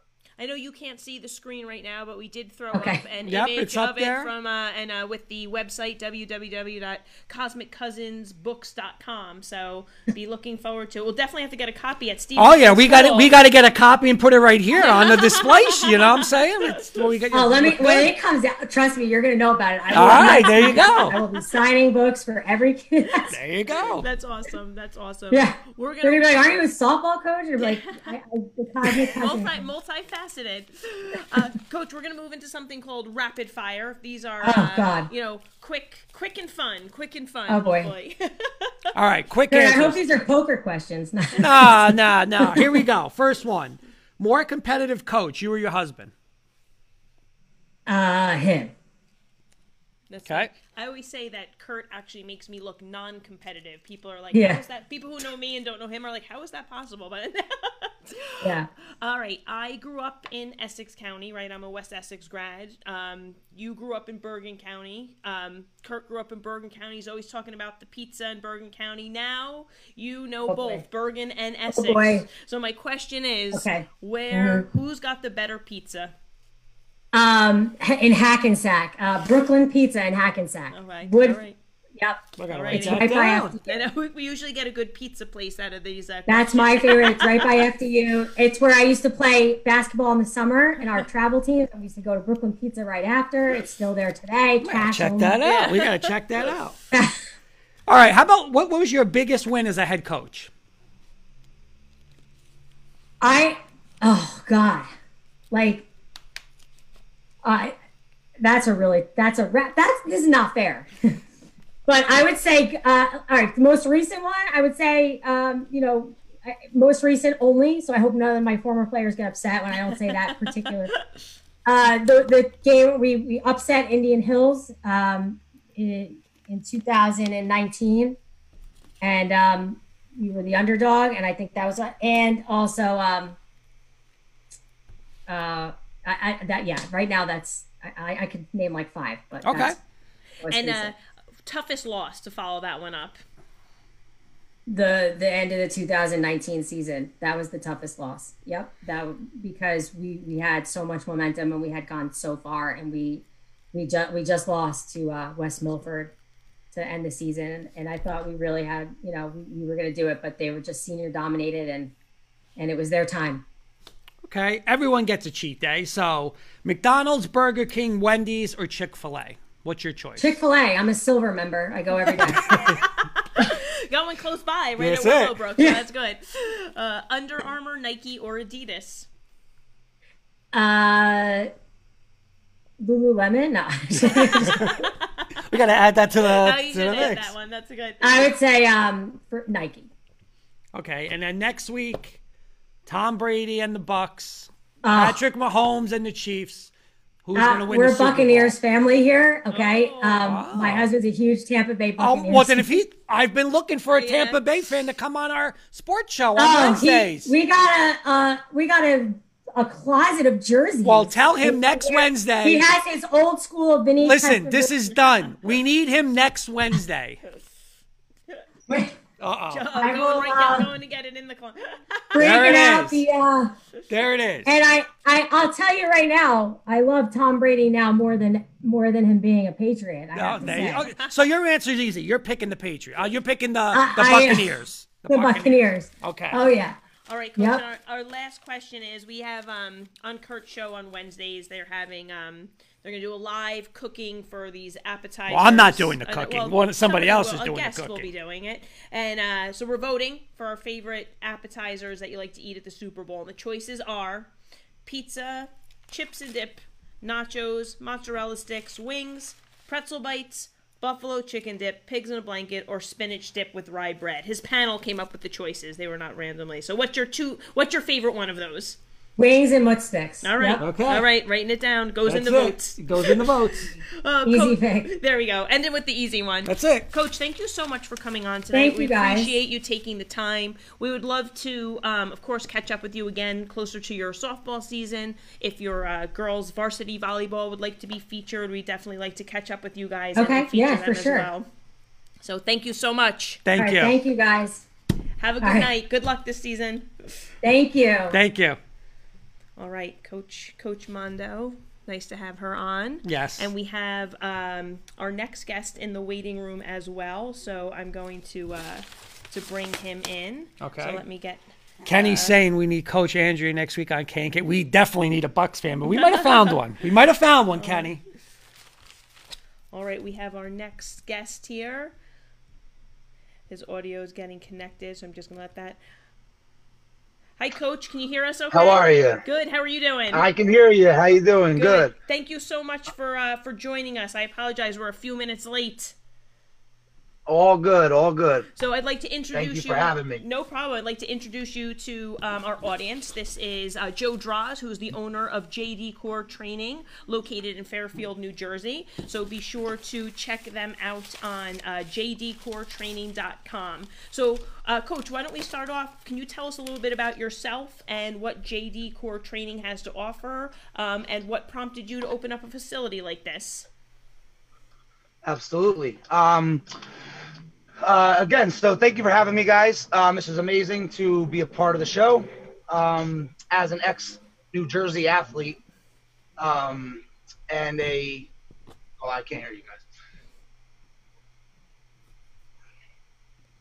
I know you can't see the screen right now, but we did throw Okay. up an Yep, image it's up of there. it from uh, and uh, with the website www.cosmiccousinsbooks.com. So be looking forward to. it. We'll definitely have to get a copy at Steve. Oh yeah, we got it. We got to get a copy and put it right here on the display. You know what I'm saying? It's, well, we got oh, let me when it comes out. Trust me, you're gonna know about it. I All will, right, there you go. I will be signing books for every kid. There you go. That's awesome. That's awesome. yeah, We're they're gonna gonna be like, "Aren't you a softball coach?" You're like, I, I, the cosmic cousin. multi multifaceted. Uh, Coach, we're gonna move into something called rapid fire. These are, Oh, uh, God. you know, quick, quick and fun, quick and fun. Oh, boy. hopefully. All right, quick Good, I hope these are poker questions. Nah, nah, nah. Here we go. First one. More competitive coach, you or your husband? uh, him. That's Okay. it. I always say that Kurt actually makes me look non-competitive. People are like, Yeah. "How is that?" People who know me and don't know him are like, "How is that possible?" But Yeah. all right, I grew up in Essex County. Right, I'm a West Essex grad. Um, you grew up in Bergen County. Um, Kurt grew up in Bergen County. He's always talking about the pizza in Bergen County. Now you know Oh, both boy. Bergen and Essex. boy. So my question is, Okay. where who's got the better pizza? Um, in Hackensack, uh, Brooklyn Pizza in Hackensack. All right, Would all right. yep. I gotta write It's that right by down. FDU. We- we usually get a good pizza place out of these. Uh, That's my favorite. It's right by FDU. It's where I used to play basketball in the summer in our travel team. I used to go to Brooklyn Pizza right after. It's still there today. Cash Check only. that out. We got to check that out. All right. How about what, what was your biggest win as a head coach? I oh god, like I that's a really that's a ra- that's this is not fair. but I would say uh, all right, the most recent one I would say um, you know I- most recent only. So I hope none of my former players get upset when I don't say that particular. Uh, the the game we we upset Indian Hills um, in in 2019, and um, we were the underdog, and I think that was a, and also um, uh, I, I that yeah right now that's I, I, I could name like five, but Okay. that's most and uh, toughest loss to follow that one up. the the end of the 2019 season. That was the toughest loss. Yep that because we we had so much momentum and we had gone so far and we we just we just lost to uh, west milford to end the season. And i thought we really had you know we, we were going to do it but they were just senior dominated and and it was their time Okay. Everyone gets a cheat day. So McDonald's, Burger King, Wendy's, or Chick fil A. What's your choice? chick-fil-a i'm a silver member i go every day Going close by, right That's at it. Willowbrook. So that's good. Uh, Under Armour, Nike, or Adidas? uh lululemon no We got to add that to the, Oh, you to the mix. that one. That's a good. i would say um for nike Okay. And then next week, Tom Brady and the Bucks, Ah. Patrick Mahomes and the Chiefs. Who's Uh, going to win we're the Super Bowl? Buccaneers family here. Okay. Oh. um, my husband's a huge Tampa Bay Oh, Buccaneers. well, then if he, I've been looking for a Yeah. Tampa Bay fan to come on our sports show on oh, he, Wednesdays. we got a uh, we got a a closet of jerseys. well, tell him next He Wednesday. He has his old school Vinny. Listen, this is done. We need him next Wednesday. Uh oh. I going, will, right, uh, going to get it in the closet. There it out is. the. Uh, There it is. and I, I I'll tell you right now, I love Tom Brady now more than more than him being a Patriot. I Oh, there you- say. okay, So your answer is easy. You're picking the Patriot. Uh, you're picking the, I- the I- Buccaneers. The Buccaneers. Okay. Oh yeah. All right, Coach. Yep. Our, our last question is: We have um, on Kurt's show on Wednesdays. They're having um, they're gonna do a live cooking for these appetizers. Well, I'm not doing the Uh, cooking. One- somebody else is will. doing the guest will be doing it, and uh, so we're voting for our favorite appetizers that you like to eat at the Super Bowl. And the choices are pizza, chips and dip, nachos, mozzarella sticks, wings, pretzel bites, buffalo chicken dip, pigs in a blanket, or spinach dip with rye bread. His panel came up with the choices. They were not randomly. So what's your two what's your favorite one of those? Wings and mud sticks. All right. Yep. Okay. All right. Writing it down. Goes in the it. votes. Goes in the votes. Uh, Easy Coach- pick. There we go. End it with the easy one. That's it. Coach, thank you so much for coming on tonight. Thank we you, guys. appreciate you taking the time. We would love to, um, of course, catch up with you again closer to your softball season. If your uh, girls varsity volleyball would like to be featured, we definitely like to catch up with you guys Okay, and feature yeah, them for as sure. well. So thank you so much. Thank All right, you. Thank you, guys. Have a good All right. night. Good luck this season. Thank you. Thank you. All right, Coach Coach Mondo. Nice to have her on. Yes. And we have um, our next guest in the waiting room as well. So I'm going to uh, to bring him in. Okay. So let me get. Kenny's saying we need Coach Andrea next week on K. We definitely need a Bucks fan, but we might have found one. We might have found one, Kenny. All right, we have our next guest here. His audio is getting connected, so I'm just gonna let that. Hi, Coach. Can you hear us? Okay. How are you? Good. How are you doing? I can hear you. How are you doing? Good. Thank you so much for uh, for joining us. I apologize. We're a few minutes late. All good. All good. So I'd like to introduce you for having me. No problem. I'd like to introduce you to um, our audience. This is uh, Joe Draws, who is the owner of JD Core Training, located in Fairfield, New Jersey. So be sure to check them out on uh, jdcoretraining.com. So, uh, Coach, why don't we start off? Can you tell us a little bit about yourself and what JD Core Training has to offer, um, and what prompted you to open up a facility like this? Absolutely. Um, uh, again, so thank you for having me, guys. Um, this is amazing to be a part of the show. Um, as an ex New Jersey athlete, um, and a oh, I can't hear you guys.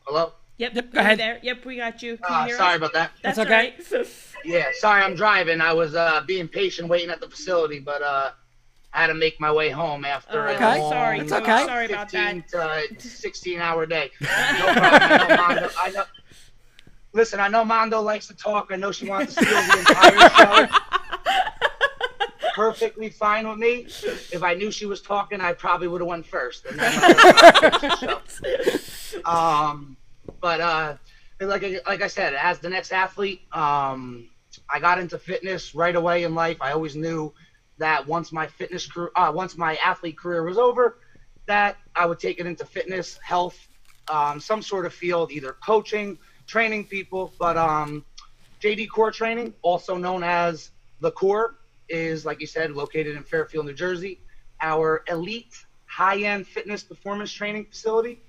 Hello. Yep, Yep, go ahead. There. Yep, we got you. Can you Uh, hear sorry us? about that. That's That's okay. all right. Yeah, sorry, I'm driving. I was uh, being patient, waiting at the facility, but uh, I had to make my way home after a Okay. long Sorry. It's okay. Sorry about that. 15 to 16 hour day. No problem. I know Mondo. I know. Listen, I know Mondo likes to talk. I know she wants to steal the entire show. Perfectly fine with me. If I knew she was talking, I probably would have went first. And then let her finish the show. Um, but uh, like I- like I said, as the next athlete, um, I got into fitness right away in life. I always knew that once my fitness career, uh, once my athlete career was over, that I would take it into fitness, health, um, some sort of field, either coaching, training people. But um, JD Core Training, also known as the Core, is like you said, located in Fairfield, New Jersey. Our elite, high-end fitness performance training facility.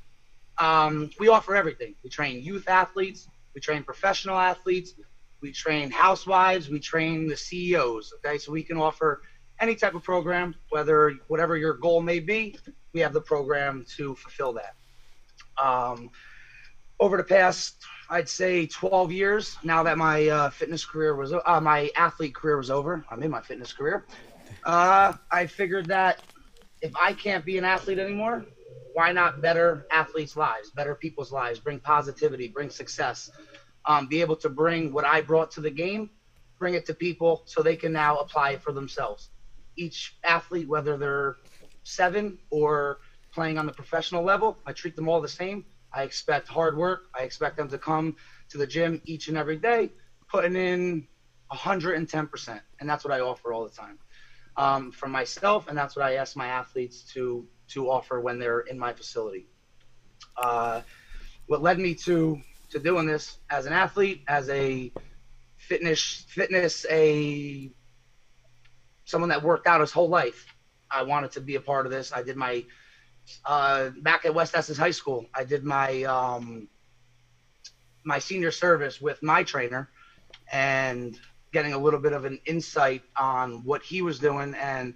Um, we offer everything. We train youth athletes. We train professional athletes. We train housewives. We train the CEOs. Okay, so we can offer any type of program, whether whatever your goal may be, we have the program to fulfill that. Um, over the past, I'd say 12 years, now that my uh, fitness career was, uh, my athlete career was over, I'm in my fitness career. Uh, I figured that if I can't be an athlete anymore, why not better athletes' lives, better people's lives, bring positivity, bring success, um, be able to bring what I brought to the game, bring it to people so they can now apply it for themselves. Each athlete, whether they're seven or playing on the professional level, I treat them all the same. I expect hard work. I expect them to come to the gym each and every day, putting in 110%. And that's what I offer all the time um, for myself. And that's what I ask my athletes to, to offer when they're in my facility. Uh, what led me to, to doing this as an athlete, as a fitness, fitness, a, someone that worked out his whole life. I wanted to be a part of this. I did my uh, back at West Essex High School. I did my um, my senior service with my trainer, and getting a little bit of an insight on what he was doing and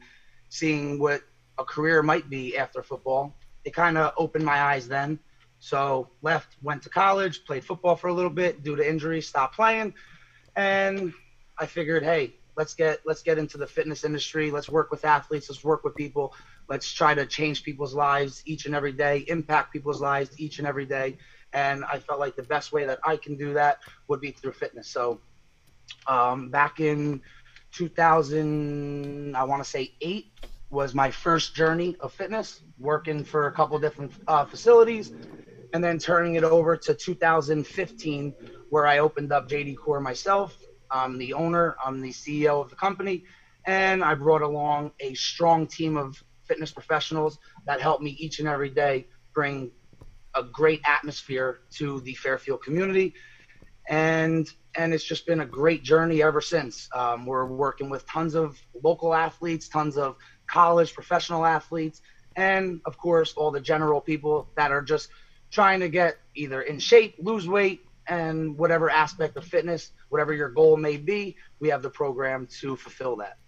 seeing what a career might be after football. It kind of opened my eyes then. So left, went to college, played football for a little bit. Due to injury, stopped playing, and I figured, hey, let's get let's get into the fitness industry. Let's work with athletes. Let's work with people. Let's try to change people's lives each and every day, impact people's lives each and every day. And I felt like the best way that I can do that would be through fitness. So um, back in 2000, I want to say eight was my first journey of fitness, working for a couple different uh, facilities, and then turning it over to 2015, where I opened up JD Core myself I'm the owner, I'm the CEO of the company, and I brought along a strong team of fitness professionals that help me each and every day bring a great atmosphere to the Fairfield community. And and it's just been a great journey ever since. Um, we're working with tons of local athletes, tons of college professional athletes, and of course all the general people that are just trying to get either in shape, lose weight, and whatever aspect of fitness, whatever your goal may be, we have the program to fulfill that.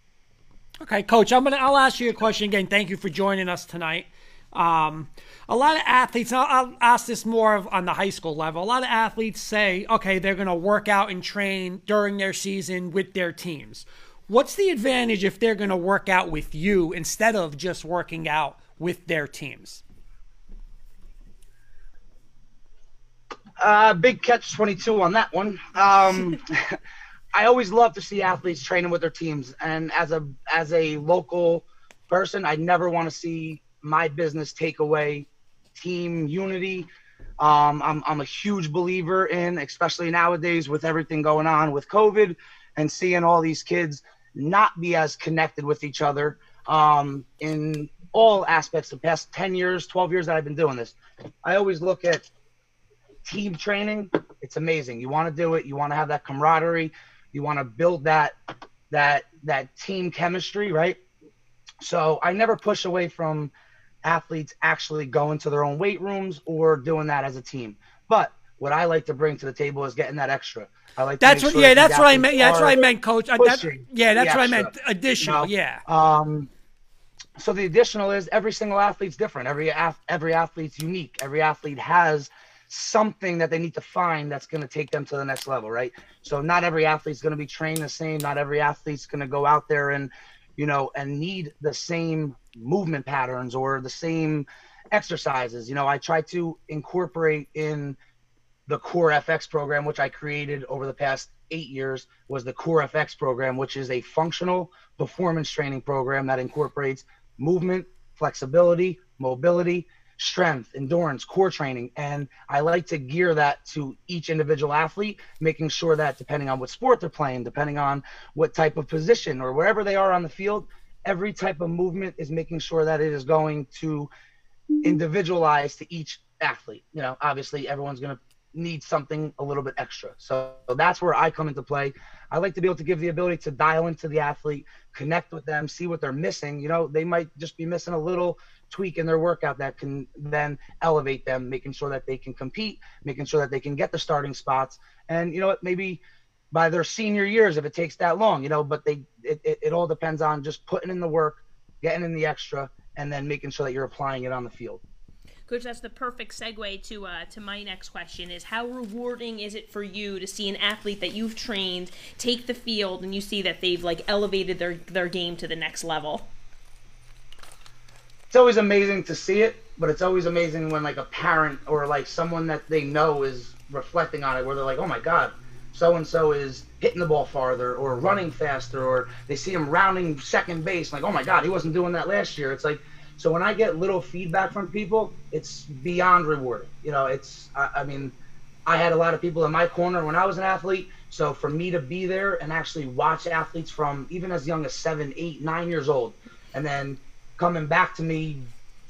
Okay, coach, I'm gonna I'll ask you a question again. Thank you for joining us tonight. Um, a lot of athletes, I'll, ask this more of, on the high school level. A lot of athletes say, okay, they're going to work out and train during their season with their teams. What's the advantage if they're going to work out with you instead of just working out with their teams? Uh, big catch 22 on that one. Um, I always love to see athletes training with their teams, and as a as a local person, I never want to see my business take away team unity. Um, I'm I'm a huge believer in, especially nowadays with everything going on with COVID, and seeing all these kids not be as connected with each other um, in all aspects. The past 10 years, 12 years that I've been doing this, I always look at team training. It's amazing. You want to do it. You want to have that camaraderie. You want to build that that that team chemistry, right? So I never push away from athletes actually going to their own weight rooms or doing that as a team. But what I like to bring to the table is getting that extra. I like that's what, sure yeah, that's what I meant. Yeah, that's what I meant, coach. That, yeah, that's what I meant. Additional, you know? yeah. Um, so the additional is every single athlete's different. Every every athlete's unique. Every athlete has something that they need to find that's going to take them to the next level, right? So not every athlete's going to be trained the same. Not every athlete's going to go out there and, you know, and need the same movement patterns or the same exercises. You know, I try to incorporate in the Core FX program, which I created over the past eight years, was the Core FX program, which is a functional performance training program that incorporates movement, flexibility, mobility, strength, endurance, core training. And I like to gear that to each individual athlete, making sure that depending on what sport they're playing, depending on what type of position or wherever they are on the field, every type of movement is making sure that it is going to individualize to each athlete. You know, obviously everyone's going to need something a little bit extra. So, that's where I come into play. I like to be able to give the ability to dial into the athlete, connect with them, see what they're missing. You know, they might just be missing a little tweak in their workout that can then elevate them, making sure that they can compete, making sure that they can get the starting spots. And you know what, maybe by their senior years, if it takes that long, you know, but they it, it, it all depends on just putting in the work, getting in the extra, and then making sure that you're applying it on the field. Coach, that's the perfect segue to uh, to my next question: Is how rewarding is it for you to see an athlete that you've trained take the field and you see that they've like elevated their their game to the next level? It's always amazing to see it, but it's always amazing when like a parent or like someone that they know is reflecting on it, where they're like, "Oh my God, so and so is hitting the ball farther or running faster," or they see him rounding second base, like, "Oh my God, he wasn't doing that last year." It's like so when I get little feedback from people, it's beyond rewarding. You know, it's I, I mean, I had a lot of people in my corner when I was an athlete. So for me to be there and actually watch athletes from even as young as seven, eight, nine years old, and then coming back to me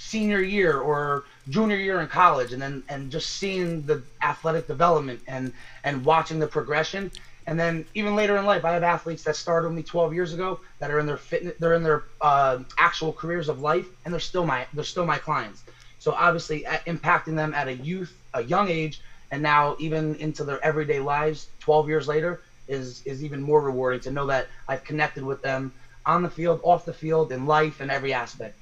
senior year or junior year in college, and then and just seeing the athletic development and and watching the progression, and then even later in life, I have athletes that started with me 12 years ago that are in their fitness, they're in their uh, actual careers of life, and they're still my they're still my clients. So obviously, impacting them at a youth, a young age, and now even into their everyday lives, 12 years later, is is even more rewarding to know that I've connected with them on the field, off the field, in life, and every aspect.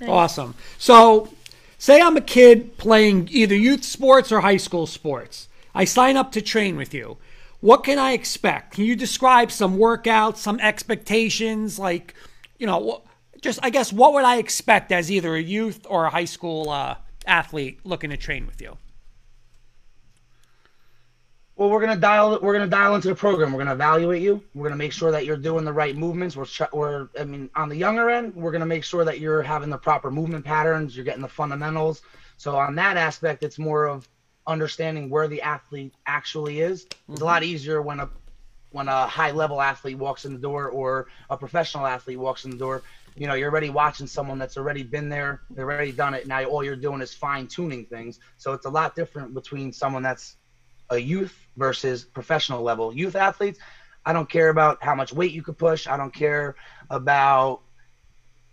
Nice. Awesome. So, say I'm a kid playing either youth sports or high school sports. I sign up to train with you what can I expect? Can you describe some workouts, some expectations? Like, you know, just I guess what would I expect as either a youth or a high school uh, athlete looking to train with you? Well, we're gonna dial. We're gonna dial into the program. We're gonna evaluate you. We're gonna make sure that you're doing the right movements. We're, we're, I mean, on the younger end, we're gonna make sure that you're having the proper movement patterns. You're getting the fundamentals. So on that aspect, it's more of understanding where the athlete actually is. It's mm-hmm. a lot easier when a when a high level athlete walks in the door or a professional athlete walks in the door, you know, you're already watching someone that's already been there, they've already done it. Now all you're doing is fine tuning things. So it's a lot different between someone that's a youth versus professional level. Youth athletes, I don't care about how much weight you could push. I don't care about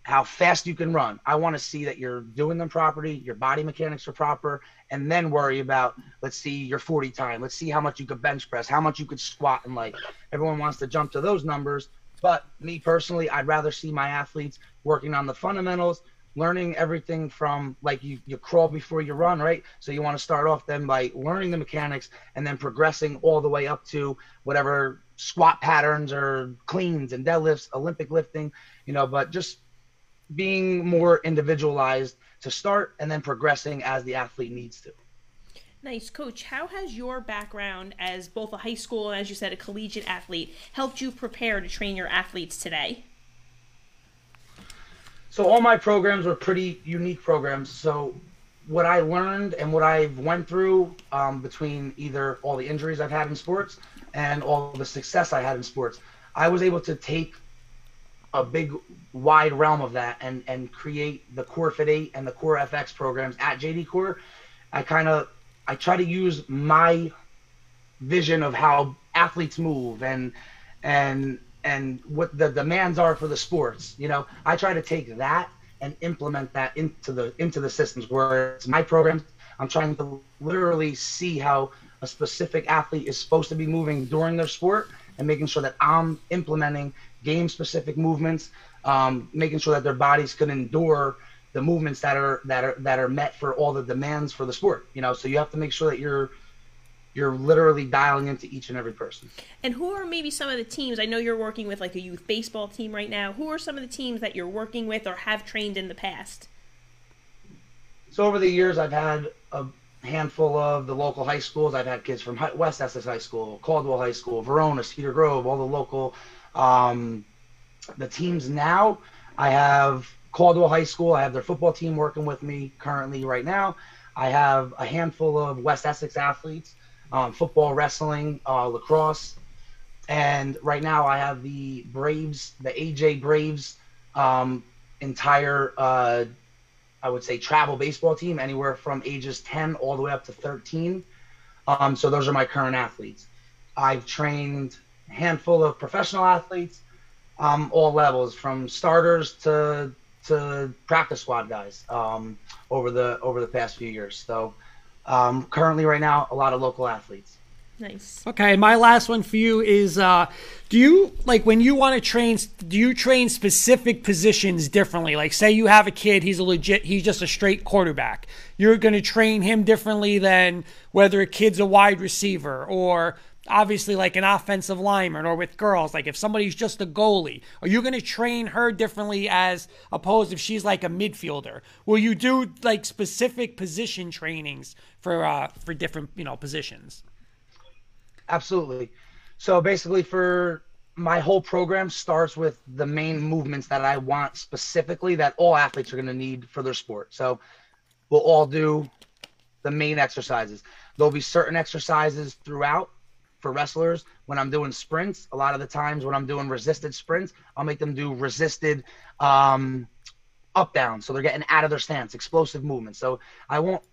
how fast you can run. I want to see that you're doing them properly, your body mechanics are proper, and then worry about let's see your 40 time, let's see how much you could bench press, how much you could squat, and like everyone wants to jump to those numbers. But me personally, I'd rather see my athletes working on the fundamentals, learning everything from like you, you crawl before you run, right? So you want to start off then by learning the mechanics and then progressing all the way up to whatever squat patterns or cleans and deadlifts, Olympic lifting, you know, but just being more individualized to start and then progressing as the athlete needs to. Nice. Coach, how has your background as both a high school and, as you said, a collegiate athlete helped you prepare to train your athletes today? So all my programs were pretty unique programs. So what I learned and what I've went through um, between either all the injuries I've had in sports and all the success I had in sports, I was able to take a big wide realm of that and and create the core fit 8 and the core fx programs at jd core i kind of i try to use my vision of how athletes move and and and what the demands are for the sports you know i try to take that and implement that into the into the systems where it's my program. i'm trying to literally see how a specific athlete is supposed to be moving during their sport and making sure that i'm implementing game specific movements, um, making sure that their bodies can endure the movements that are that are that are met for all the demands for the sport. You know, so you have to make sure that you're you're literally dialing into each and every person. And who are maybe some of the teams? I know you're working with like a youth baseball team right now. Who are some of the teams that you're working with or have trained in the past? So over the years, I've had a handful of the local high schools. I've had kids from West Essex High School, Caldwell High School, Verona, Cedar Grove, all the local um, the teams now, I have Caldwell High School. I have their football team working with me currently right now. I have a handful of West Essex athletes, um, football, wrestling, uh, lacrosse, and right now I have the Braves, the AJ Braves, um, entire, uh, I would say, travel baseball team, anywhere from ages 10 all the way up to 13. Um, so those are my current athletes. I've trained a handful of professional athletes, um, all levels, from starters to to practice squad guys um, over the over the past few years. So um, currently, right now, a lot of local athletes. Nice. Okay, my last one for you is: uh, Do you like when you want to train? Do you train specific positions differently? Like, say you have a kid, he's a legit, he's just a straight quarterback. You're going to train him differently than whether a kid's a wide receiver or obviously like an offensive lineman or with girls. Like if somebody's just a goalie are you going to train her differently as opposed if she's like a midfielder? Will you do like specific position trainings for uh for different you know positions? Absolutely. So basically for my whole program starts with the main movements that i want specifically that all athletes are going to need for their sport. So we'll all do the main exercises. There'll be certain exercises throughout for wrestlers when I'm doing sprints. A lot of the times when I'm doing resisted sprints, I'll make them do resisted um, up down. So they're getting out of their stance, explosive movement. So I won't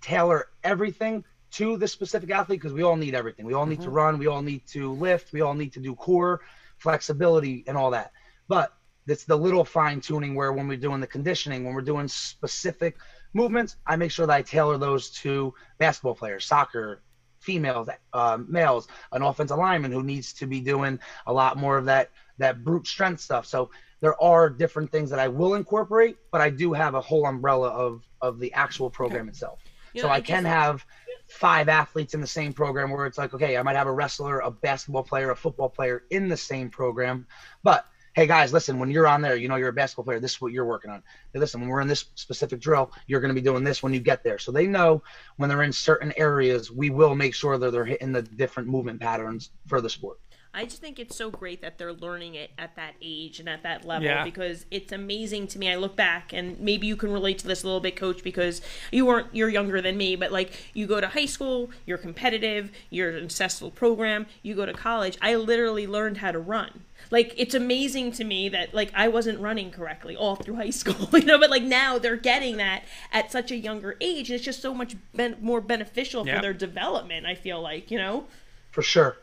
tailor everything to the specific athlete because we all need everything. We all need mm-hmm. to run. We all need to lift. We all need to do core flexibility and all that. But it's the little fine tuning where when we're doing the conditioning, when we're doing specific movements, I make sure that I tailor those to basketball players, soccer, females, uh, males, an offensive lineman who needs to be doing a lot more of that that brute strength stuff. So there are different things that I will incorporate, but I do have a whole umbrella of of the actual program itself. You so know, I, I can have five athletes in the same program where it's like, okay, I might have a wrestler, a basketball player, a football player in the same program, but hey guys, listen, when you're on there, you know you're a basketball player. This is what you're working on. Hey, listen, when we're in this specific drill, you're going to be doing this when you get there. So they know when they're in certain areas, we will make sure that they're hitting the different movement patterns for the sport. I just think it's so great that they're learning it at that age and at that level Yeah. because it's amazing to me. I look back and maybe you can relate to this a little bit, coach, because you weren't you're younger than me, but like you go to high school, you're competitive, you're in a successful program, you go to college. I literally learned how to run. Like it's amazing to me that like I wasn't running correctly all through high school, you know, but like now they're getting that at such a younger age. and It's just so much ben- more beneficial Yep. for their development. I feel like, you know. for sure.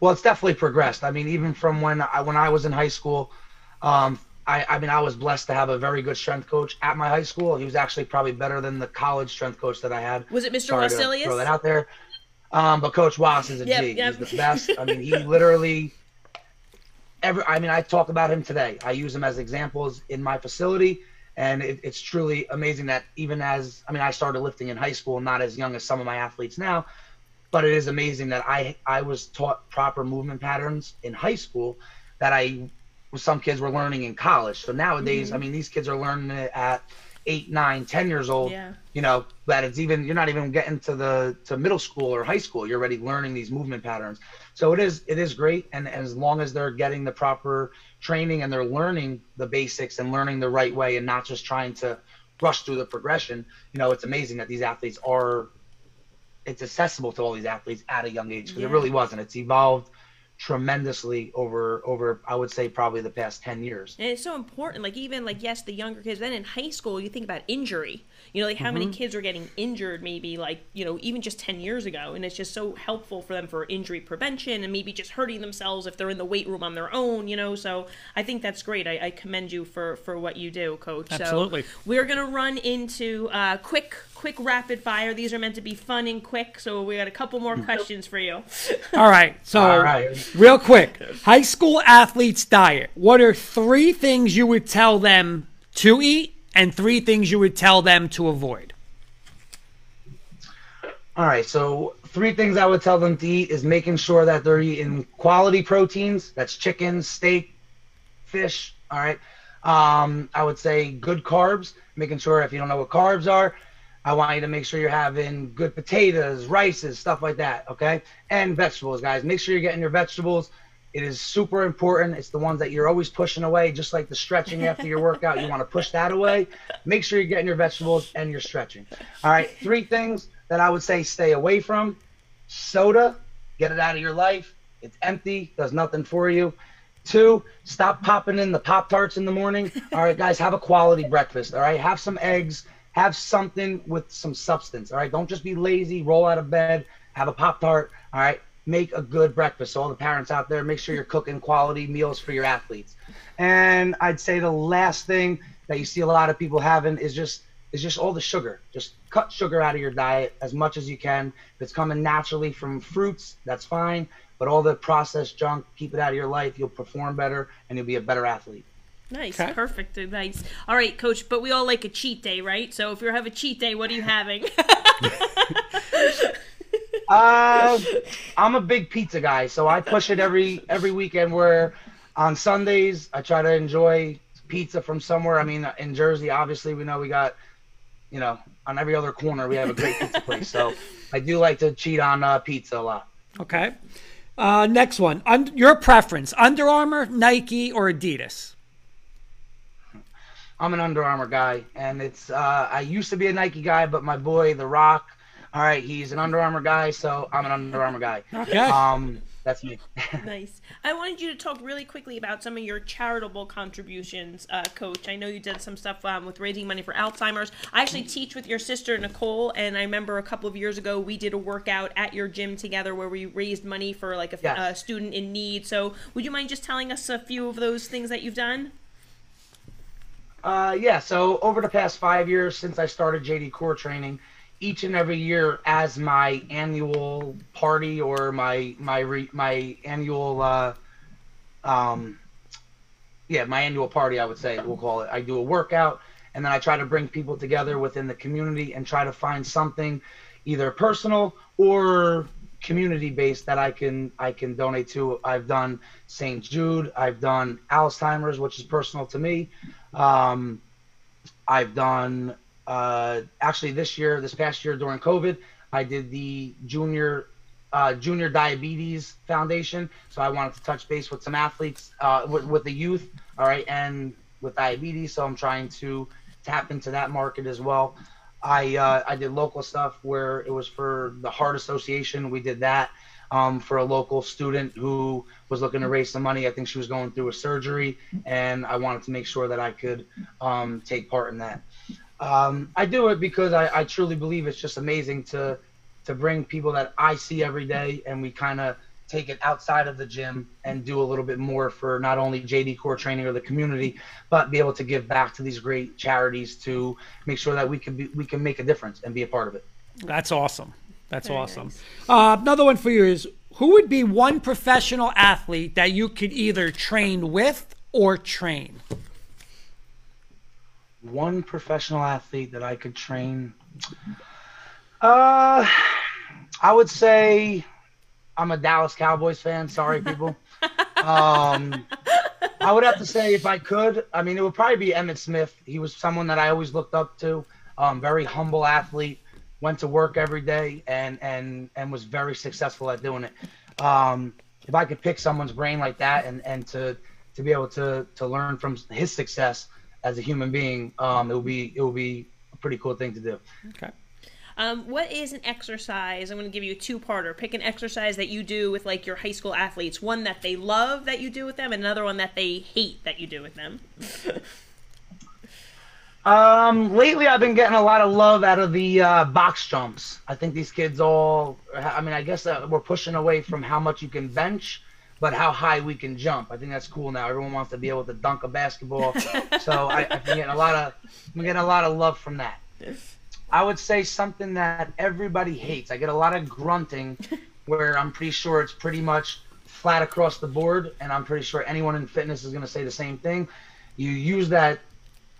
Well, it's definitely progressed. I mean, even from when I when I was in high school, um, I, I mean, I was blessed to have a very good strength coach at my high school. He was actually probably better than the college strength coach that I had. Was it Mr. Sorry Wassilius? Throw that out there. Um, but Coach Wass is a G. Yep, yep. He's the best. I mean, he literally. Every, I mean, I talk about him today. I use him as examples in my facility, and it, it's truly amazing that even as I mean, I started lifting in high school, not as young as some of my athletes now, but it is amazing that I I was taught proper movement patterns in high school that I some kids were learning in college. So nowadays, mm-hmm. I mean, these kids are learning it at eight, nine, ten years old. Yeah. You know that it's even you're not even getting to the to middle school or high school. You're already learning these movement patterns. So it is it is great, and as long as they're getting the proper training and they're learning the basics and learning the right way, and not just trying to rush through the progression, you know, it's amazing that these athletes are it's accessible to all these athletes at a young age because Yeah. it really wasn't. It's evolved tremendously over over I would say probably the past ten years. And it's so important. Like even like yes, the younger kids. Then in high school, you think about injury. You know, like how many kids are getting injured? Maybe like you know even just ten years ago, and it's just so helpful for them for injury prevention and maybe just hurting themselves if they're in the weight room on their own. You know, so I think that's great. I, I commend you for for what you do, Coach. Absolutely. So we're gonna run into uh, quick. Quick rapid fire. These are meant to be fun and quick, so we got a couple more questions for you. All right. So, All right. real quick high school athletes' diet. What are three things you would tell them to eat and three things you would tell them to avoid? All right, so three things I would tell them to eat is making sure that they're eating quality proteins. That's chicken, steak, fish. All right. Um, I would say good carbs. Making sure if you don't know what carbs are, I want you to make sure you're having good potatoes, rices, stuff like that. Okay, and vegetables, guys. Make sure you're getting your vegetables. It is super important. It's the ones that you're always pushing away, just like the stretching after your workout. You want to push that away. Make sure you're getting your vegetables and you're stretching. All right, three things that I would say stay away from soda, get it out of your life. It's empty, does nothing for you. Two, stop popping in the Pop Tarts in the morning. All right, guys, have a quality breakfast. All right, have some eggs, have something with some substance. All right, don't just be lazy, roll out of bed, have a Pop Tart. All right, make a good breakfast. So, all the parents out there, make sure you're cooking quality meals for your athletes. And I'd say the last thing that you see a lot of people having is just is just all the sugar. Just cut sugar out of your diet as much as you can. If it's coming naturally from fruits, that's fine. But all the processed junk, keep it out of your life. You'll perform better and you'll be a better athlete. Nice, Okay. perfect, nice. All right, Coach. But we all like a cheat day, right? So if you have a cheat day, what are you having? Uh, I'm a big pizza guy, so I push it every every weekend. Where on Sundays I try to enjoy pizza from somewhere. I mean, in Jersey, obviously we know we got, you know, on every other corner we have a great pizza place. So I do like to cheat on uh, pizza a lot. Okay. Uh, next one. Un- your preference: Under Armour, Nike, or Adidas? I'm an Under Armour guy, and it's uh, I used to be a Nike guy, but my boy The Rock, all right, he's an Under Armour guy, so I'm an Under Armour guy. Okay. Um, that's me. nice. I wanted you to talk really quickly about some of your charitable contributions, uh, Coach. I know you did some stuff um, with raising money for Alzheimer's. I actually teach with your sister Nicole, and I remember a couple of years ago we did a workout at your gym together where we raised money for like a, Yes. a student in need. So would you mind just telling us a few of those things that you've done? Uh, yeah, so over the past five years since I started JD Core Training, each and every year as my annual party or my my re, my annual uh, um, yeah my annual party I would say we'll call it. I do a workout and then I try to bring people together within the community and try to find something either personal or community based that I can I can donate to. I've done St. Jude, I've done Alzheimer's, which is personal to me. Um, I've done uh, actually this year, this past year during COVID, I did the junior uh, Junior Diabetes Foundation. So I wanted to touch base with some athletes, uh, with, with the youth, all right, and with diabetes. So I'm trying to tap into that market as well. I uh, I did local stuff where it was for the Heart Association. We did that um, for a local student who was looking to raise some money. I think she was going through a surgery, and I wanted to make sure that I could um, take part in that. Um, I do it because I, I truly believe it's just amazing to to bring people that I see every day, and we kind of take it outside of the gym and do a little bit more for not only JD Core training or the community, but be able to give back to these great charities to make sure that we can be we can make a difference and be a part of it. That's awesome. That's Very awesome. nice. Uh, another one for you is who would be one professional athlete that you could either train with or train? One professional athlete that I could train. Uh, I would say I'm a Dallas Cowboys fan. Sorry, people. um, I would have to say if I could, I mean, it would probably be Emmitt Smith. He was someone that I always looked up to. Um, very humble athlete. Went to work every day and and and was very successful at doing it. Um, if I could pick someone's brain like that and and to to be able to to learn from his success as a human being, um, it will be it would be a pretty cool thing to do. Okay. Um, what is an exercise? I'm going to give you a two-parter. Pick an exercise that you do with like your high school athletes. One that they love that you do with them, and another one that they hate that you do with them. Um, lately I've been getting a lot of love out of the uh, box jumps. I think these kids all, I mean, I guess uh, we're pushing away from how much you can bench, but how high we can jump. I think that's cool now. Everyone wants to be able to dunk a basketball, so I, I've been getting a lot of, I'm getting a lot of love from that. I would say something that everybody hates. I get a lot of grunting, where I'm pretty sure it's pretty much flat across the board, and I'm pretty sure anyone in fitness is going to say the same thing. You use that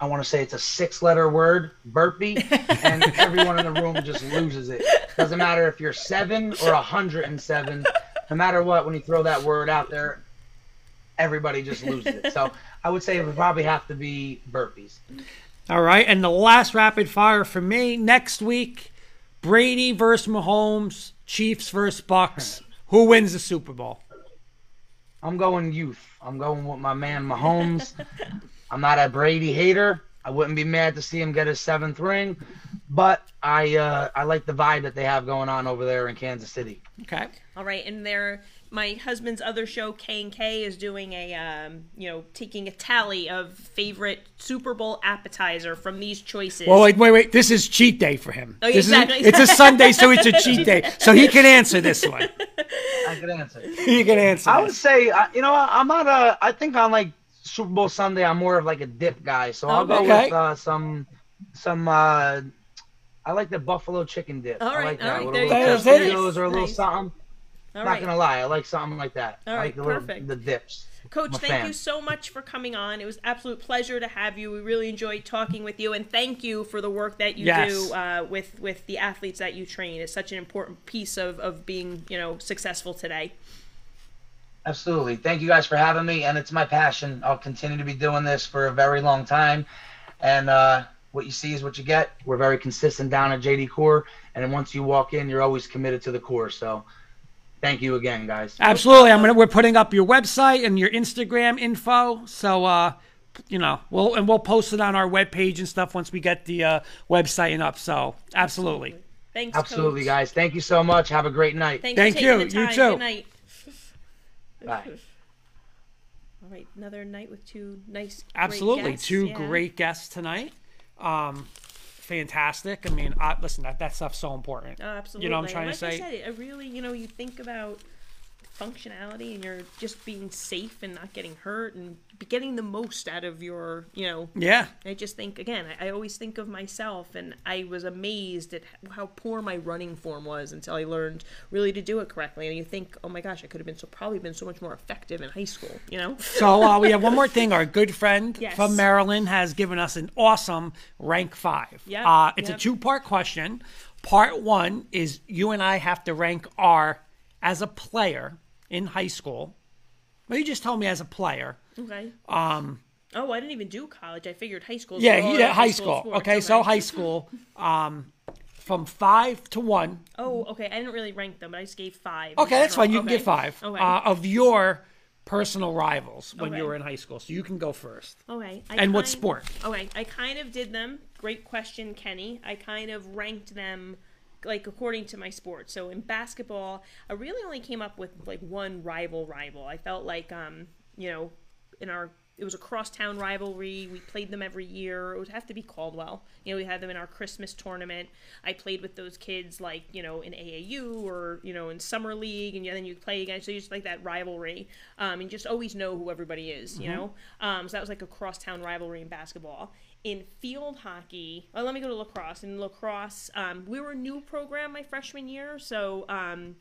I want to say it's a six letter word, burpee, and everyone in the room just loses it. Doesn't matter if you're seven or a hundred and seven, no matter what, when you throw that word out there, everybody just loses it. So I would say it would probably have to be burpees. All right. And the last rapid fire for me next week Brady versus Mahomes, Chiefs versus Bucs. Who wins the Super Bowl? I'm going youth. I'm going with my man Mahomes. I'm not a Brady hater. I wouldn't be mad to see him get his seventh ring, but I uh, I like the vibe that they have going on over there in Kansas City. Okay. All right, and there, my husband's other show, K and K, is doing a, um, you know, taking a tally of favorite Super Bowl appetizer from these choices. Well, wait, wait, wait. This is cheat day for him. Oh, This is- exactly. it's a Sunday, so it's a cheat day. So he can answer this one. I can answer. You can answer. I would say, uh, you know, I'm not a. I think on like Super Bowl Sunday, I'm more of like a dip guy. So I'll go with uh, some, some. uh I like the buffalo chicken dip. All I like that. right, with there a you little go. There's it. Or a little Nice. something. All not right. gonna lie, I like something like that. All I right, like the little, perfect. the dips. Coach, thank fan. you so much for coming on. It was absolute pleasure to have you. We really enjoyed talking with you, and thank you for the work that you Yes. do uh, with with the athletes that you train. It's such an important piece of of being you know successful today. Absolutely. Thank you guys for having me, and it's my passion. I'll continue to be doing this for a very long time, and uh, what you see is what you get. We're very consistent down at JD Core, and once you walk in, you're always committed to the core. So, thank you again, guys. Absolutely. I'm gonna. We're putting up your website and your Instagram info. So, uh, you know, we'll and we'll post it on our webpage and stuff once we get the uh, website and up. So, absolutely. Thanks, Absolutely, Coach. guys. Thank you so much. Have a great night. Thanks Thank for you. the You too. Good night. Bye. All right, another night with two nice, great Absolutely. guests. Two Yeah. great guests tonight. Um, fantastic. I mean, I, listen, that that stuff's so important. Oh, absolutely. You know what I'm trying like to say? I said, it really, you know, you think about functionality and you're just being safe and not getting hurt and getting the most out of your, you know, Yeah. I just think again, I, I always think of myself, and I was amazed at how poor my running form was until I learned really to do it correctly. And you think, oh my gosh, I could have been so probably been so much more effective in high school, you know? So uh, we have one more thing. Our good friend Yes. from Maryland has given us an awesome rank five. Yep, Uh, it's yep. a two part question. Part one is you and I have to rank R as a player in high school. Well, you just told me as a player. Okay. Um, Oh, I didn't even do college. I figured high school. yeah, yeah, our high school. sports. Okay, so high school. Um, from five to one. Oh, okay. I didn't really rank them, but I just gave five. Okay, that's fine. You can Okay. get five Okay. uh, of your personal rivals when you were in high school. So you can go first. Okay. I And what sport? Okay, I kind of did them. Great question, Kenny. I kind of ranked them like according to my sport. So in basketball, I really only came up with like one rival rival. I felt like um, you know, in our it was a crosstown rivalry. We played them every year. It would have to be Caldwell. You know, we had them in our Christmas tournament. I played with those kids like, you know, in AAU or, you know, in summer league and then you play against so you just like that rivalry. Um, and just always know who everybody is, you know? Um, so that was like a crosstown rivalry in basketball. In field hockey, well, let me go to lacrosse. In lacrosse, um, we were a new program my freshman year, so um,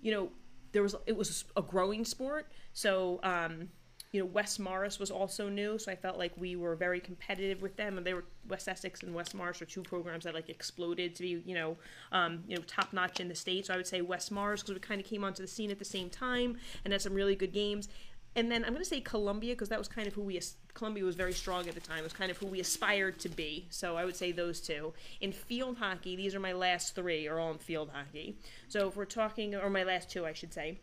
you know, there was it was a growing sport. So um, you know, West Morris was also new, so I felt like we were very competitive with them, and they were West Essex and West Morris are two programs that like exploded to be, you know, um, you know, top notch in the state. So I would say West Morris because we kind of came onto the scene at the same time and had some really good games. And then I'm going to say Columbia because that was kind of who we Columbia was very strong at the time. It was kind of who we aspired to be. So I would say those two. In field hockey, these are my last three are all in field hockey. So if we're talking, or my last two, I should say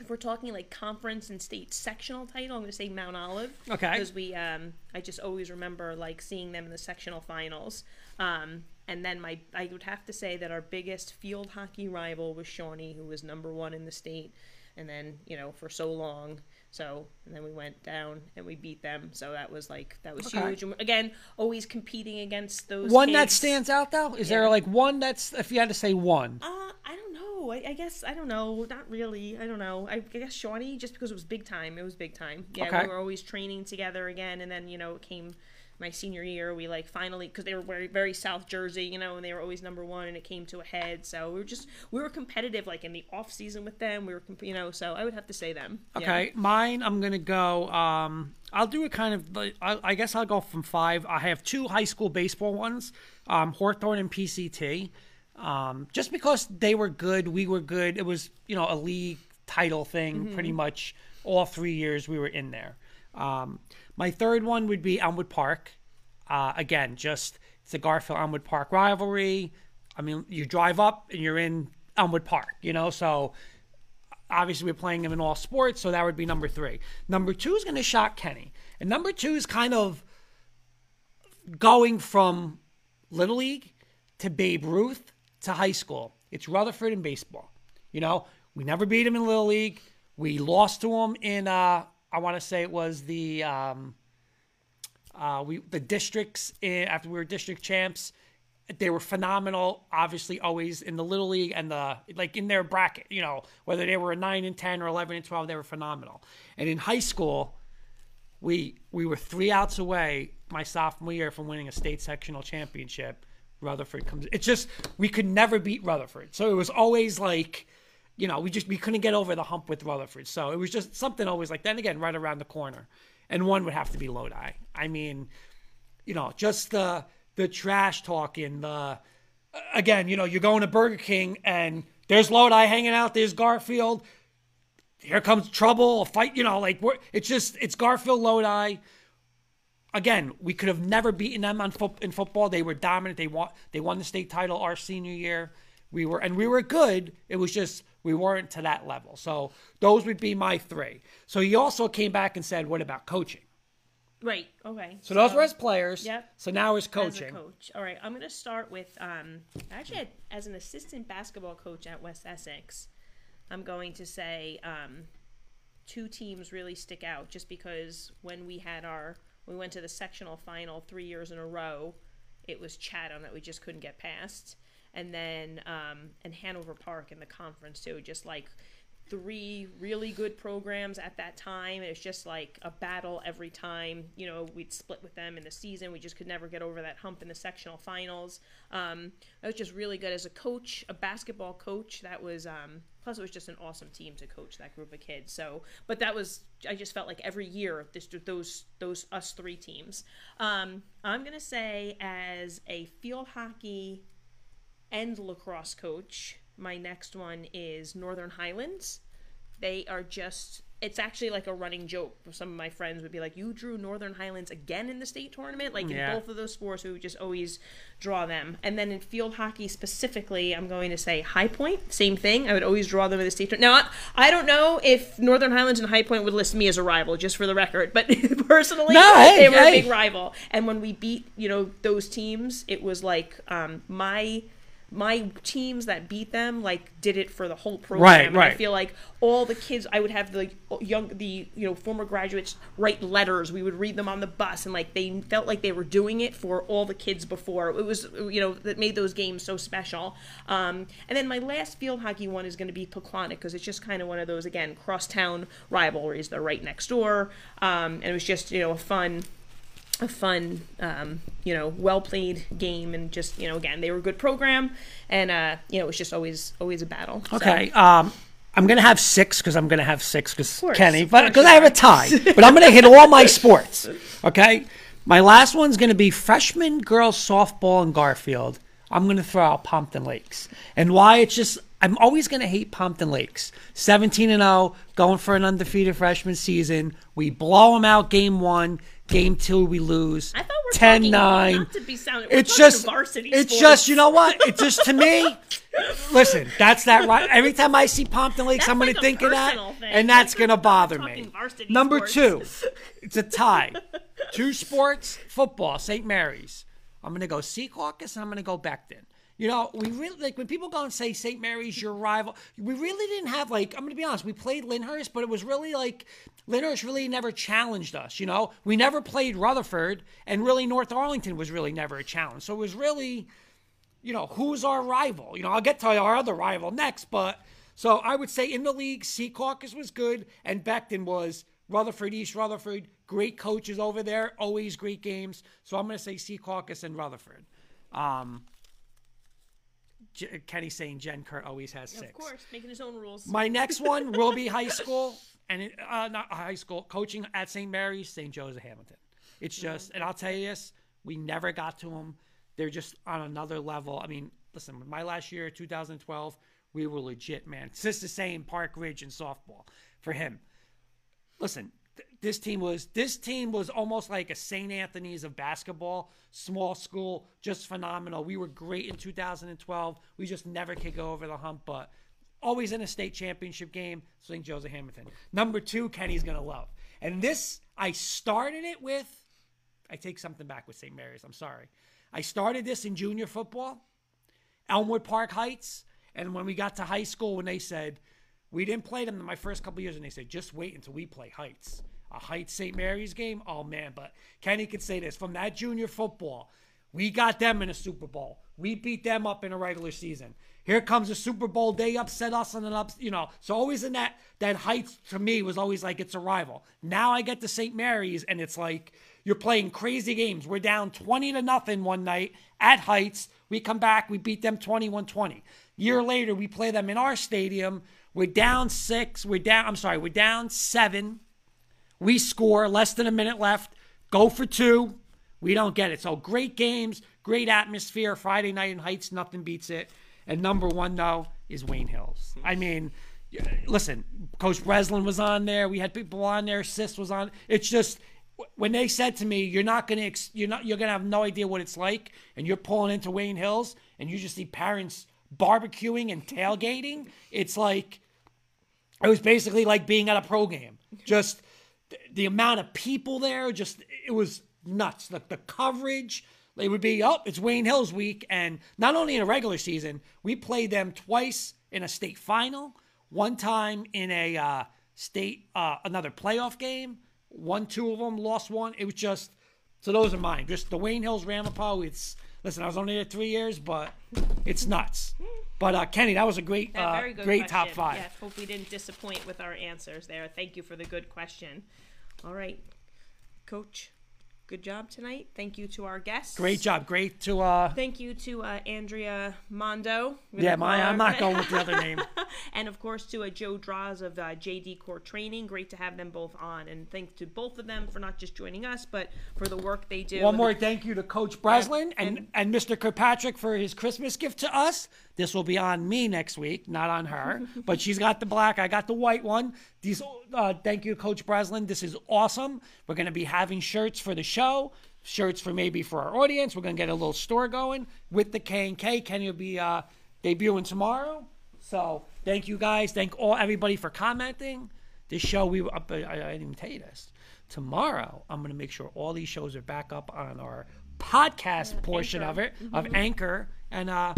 if we're talking like conference and state sectional title, I'm going to say Mount Olive. Okay. Because we, um, I just always remember like seeing them in the sectional finals. Um, and then my, I would have to say that our biggest field hockey rival was Shawnee, who was number one in the state, and then you know for so long. So and then we went down and we beat them. So that was like that was Okay. huge. And again, always competing against those. One that stands out though? Is there like one that's if you had to say one? Uh, I don't know. I, I guess I don't know. Not really. I don't know. I, I guess Shawnee, just because it was big time. It was big time. Yeah, Okay. we were always training together again, and then you know it came my senior year. We like finally because they were very very South Jersey, you know, and they were always number one, and it came to a head. So we were just we were competitive like in the off season with them. We were you know, so I would have to say them. Yeah. Okay, mine. I'm gonna go. Um, I'll do a kind of. like- I, I guess I'll go from five. I have two high school baseball ones, um, Hawthorne and PCT. Um, just because they were good, we were good. It was you know a league title thing. Pretty much all three years we were in there. Um, my third one would be Elmwood Park. Uh, again, just it's a Garfield Elmwood Park rivalry. I mean, you drive up and you're in Elmwood Park, you know, so obviously we're playing them in all sports, so that would be number three. Number two is going to shock Kenny, and number two is kind of going from little league to Babe Ruth to high school. It's Rutherford in baseball. You know, we never beat them in little league. We lost to them in. Uh, I want to say it was the um, uh, we the districts in, after we were district champs. They were phenomenal. Obviously, always in the little league and the like in their bracket. You know, whether they were a nine and ten or eleven and twelve, they were phenomenal. And in high school, we we were three outs away my sophomore year from winning a state sectional championship. Rutherford comes. It's just we could never beat Rutherford, so it was always like, you know, we just we couldn't get over the hump with Rutherford. So it was just something always like. Then again, right around the corner, and one would have to be Lodi. I mean, you know, just the the trash talking, the again, you know, you're going to Burger King and there's Lodi hanging out, there's Garfield. Here comes trouble, a fight, you know, like it's just it's Garfield Lodi. Again, we could have never beaten them on foot in football. They were dominant. They won they won the state title our senior year. We were and we were good. It was just we weren't to that level. So those would be my three. So he also came back and said, "What about coaching?" Right. Okay. So those were his players. Yep. So now is as a coach. All right, I'm going to start with um, actually had- as an assistant basketball coach at West Essex. I'm going to say um, two teams really stick out just because when we had our we went to the sectional final three years in a row, it was Chatham that we just couldn't get past, and then um, and Hanover Park in the conference too. Just like three really good programs at that time. It was just like a battle every time. You know, we'd split with them in the season. We just could never get over that hump in the sectional finals. Um, that was just really good as a coach, a basketball coach. That was um, plus it was just an awesome team to coach that group of kids. So, but that was I just felt like every year this those those us three teams. Um, I'm gonna say as a field hockey and lacrosse coach. My next one is Northern Highlands. They are just it's actually like a running joke. Some of my friends would be like, "You drew Northern Highlands again in the state tournament." Like Yeah. in both of those sports, we would just always draw them. And then in field hockey specifically, I'm going to say High Point, same thing. I would always draw them in the state tournament. Now, I I don't know if Northern Highlands and High Point would list me as a rival, just for the record, but personally, No, hey, they were hey. a big rival. And when we beat, you know, those teams, it was like um, my my teams that beat them like did it for the whole program. Right, And I feel like all the kids, I would have the young, the you know former graduates write letters. We would read them on the bus, and like they felt like they were doing it for all the kids before. It was you know that made those games so special. Um, and then my last field hockey one is going to be Pequannock because it's just kind of one of those again crosstown rivalries. They're right next door, um, and it was just you know a fun a fun, um, you know, well played game, and just you know, again, they were a good program, and uh, you know, it was just always always a battle. So- Okay. Um, I'm gonna have six because I'm gonna have six because Kenny, but because I have a tie. but I'm gonna hit all my sports. Okay. My last one's gonna be freshman girls softball in Garfield. I'm gonna throw out Pompton Lakes, and why? It's just I'm always gonna hate Pompton Lakes. 17 and 0, going for an undefeated freshman season. We blow them out game one. Game two, we lose. I thought we're 10 talking 9. not to be sounding. We're It's just, varsity. it's sports. just, you know what? It's just to me. Listen, that's that right. Every time I see Pompton Lakes, That's I'm going like to think of that, thing. and that's going to bother me. Number sports. two, it's a tie. Two sports, football, St. Mary's. I'm going to go Secaucus, and I'm going to go Becton. You know, we really like when people go and say St. Mary's your rival. We really didn't have like I'm going to be honest. We played Lyndhurst, but it was really like Lyndhurst really never challenged us. You know, we never played Rutherford, and really North Arlington was really never a challenge. So it was really you know, who's our rival? You know, I'll get to our other rival next, but so I would say in the league, Secaucus was good, and Becton was Rutherford, East Rutherford. Great coaches over there, always great games. So I'm going to say Secaucus and Rutherford. Um, J- Kenny's saying Jen Kurt always has six. Of course, making his own rules. My next one will be high school, and it, uh, not high school coaching at St. Mary's, St. Joseph Hammonton. It's just, and I'll tell you this: we never got to them. They're just on another level. I mean, listen, my last year, 2012, we were legit, man. It's just the same Park Ridge and softball for him. Listen, th- this team was this team was almost like a St. Anthony's of basketball, small school, just phenomenal. We were great in 2012. We just never could go over the hump, but always in a state championship game. St. Joseph Hammonton. Number two, Kenny's gonna love, and this I started it with. I take something back with St. Mary's. I'm sorry. I started this in junior football. Elmwood Park Heights. And when we got to high school, when they said, we didn't play them in my first couple years, and they said, just wait until we play Heights. A Heights St. Mary's game? Oh, man. But Kenny could say this from that junior football, we got them in a Super Bowl. We beat them up in a regular season. Here comes a Super Bowl. They upset us and then up, you know. So always in that that Heights to me was always like it's a rival. Now I get to St. Mary's and it's like you're playing crazy games. We're down 20 to nothing one night at Heights. We come back, we beat them 21-20. Year later, we play them in our stadium. We're down six. We're down. I'm sorry. We're down seven. We score less than a minute left. Go for two. We don't get it. So great games, great atmosphere. Friday night in Heights, nothing beats it. And number one though is Wayne Hills. I mean, listen, Coach Breslin was on there. We had people on there. Sis was on. It's just when they said to me, "You're not gonna, ex- you're not, you're gonna have no idea what it's like," and you're pulling into Wayne Hills, and you just see parents barbecuing and tailgating. It's like it was basically like being at a pro game. Just the amount of people there, just it was nuts. The, the coverage, it would be, oh, it's Wayne Hills week. And not only in a regular season, we played them twice in a state final, one time in a uh, state, uh, another playoff game, won two of them, lost one. It was just, so those are mine. Just the Wayne Hills Ramapo. It's, listen, I was only there three years, but it's nuts. But uh, Kenny, that was a great, uh, great question. top five. Yeah, hope we didn't disappoint with our answers there. Thank you for the good question. All right, Coach, good job tonight. Thank you to our guests. Great job. Great to uh Thank you to uh, Andrea Mondo. Yeah, my I'm not going with the other name. and of course to uh, Joe Draws of uh, JD Core Training. Great to have them both on, and thanks to both of them for not just joining us, but for the work they do. One more thank you to Coach Breslin and, and Mr. Kirkpatrick for his Christmas gift to us. This will be on me next week, not on her. but she's got the black, I got the white one. These, uh, thank you, Coach Breslin. This is awesome. We're going to be having shirts for the show, shirts for maybe for our audience. We're going to get a little store going with the K and K. Kenny will be uh, debuting tomorrow. So thank you guys. Thank all everybody for commenting. This show we up. I, I didn't even tell you this. Tomorrow I'm going to make sure all these shows are back up on our podcast portion of it of Anchor, and uh,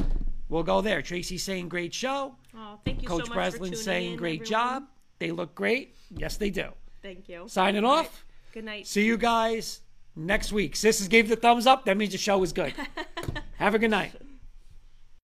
we'll go there. Tracy saying great show. Aw, thank you Coach so much Breslin saying in, great everyone. job. They look great. Yes, they do. Thank you. Signing off. Good night. See you guys next week. Sisters gave the thumbs up. That means the show was good. Have a good night.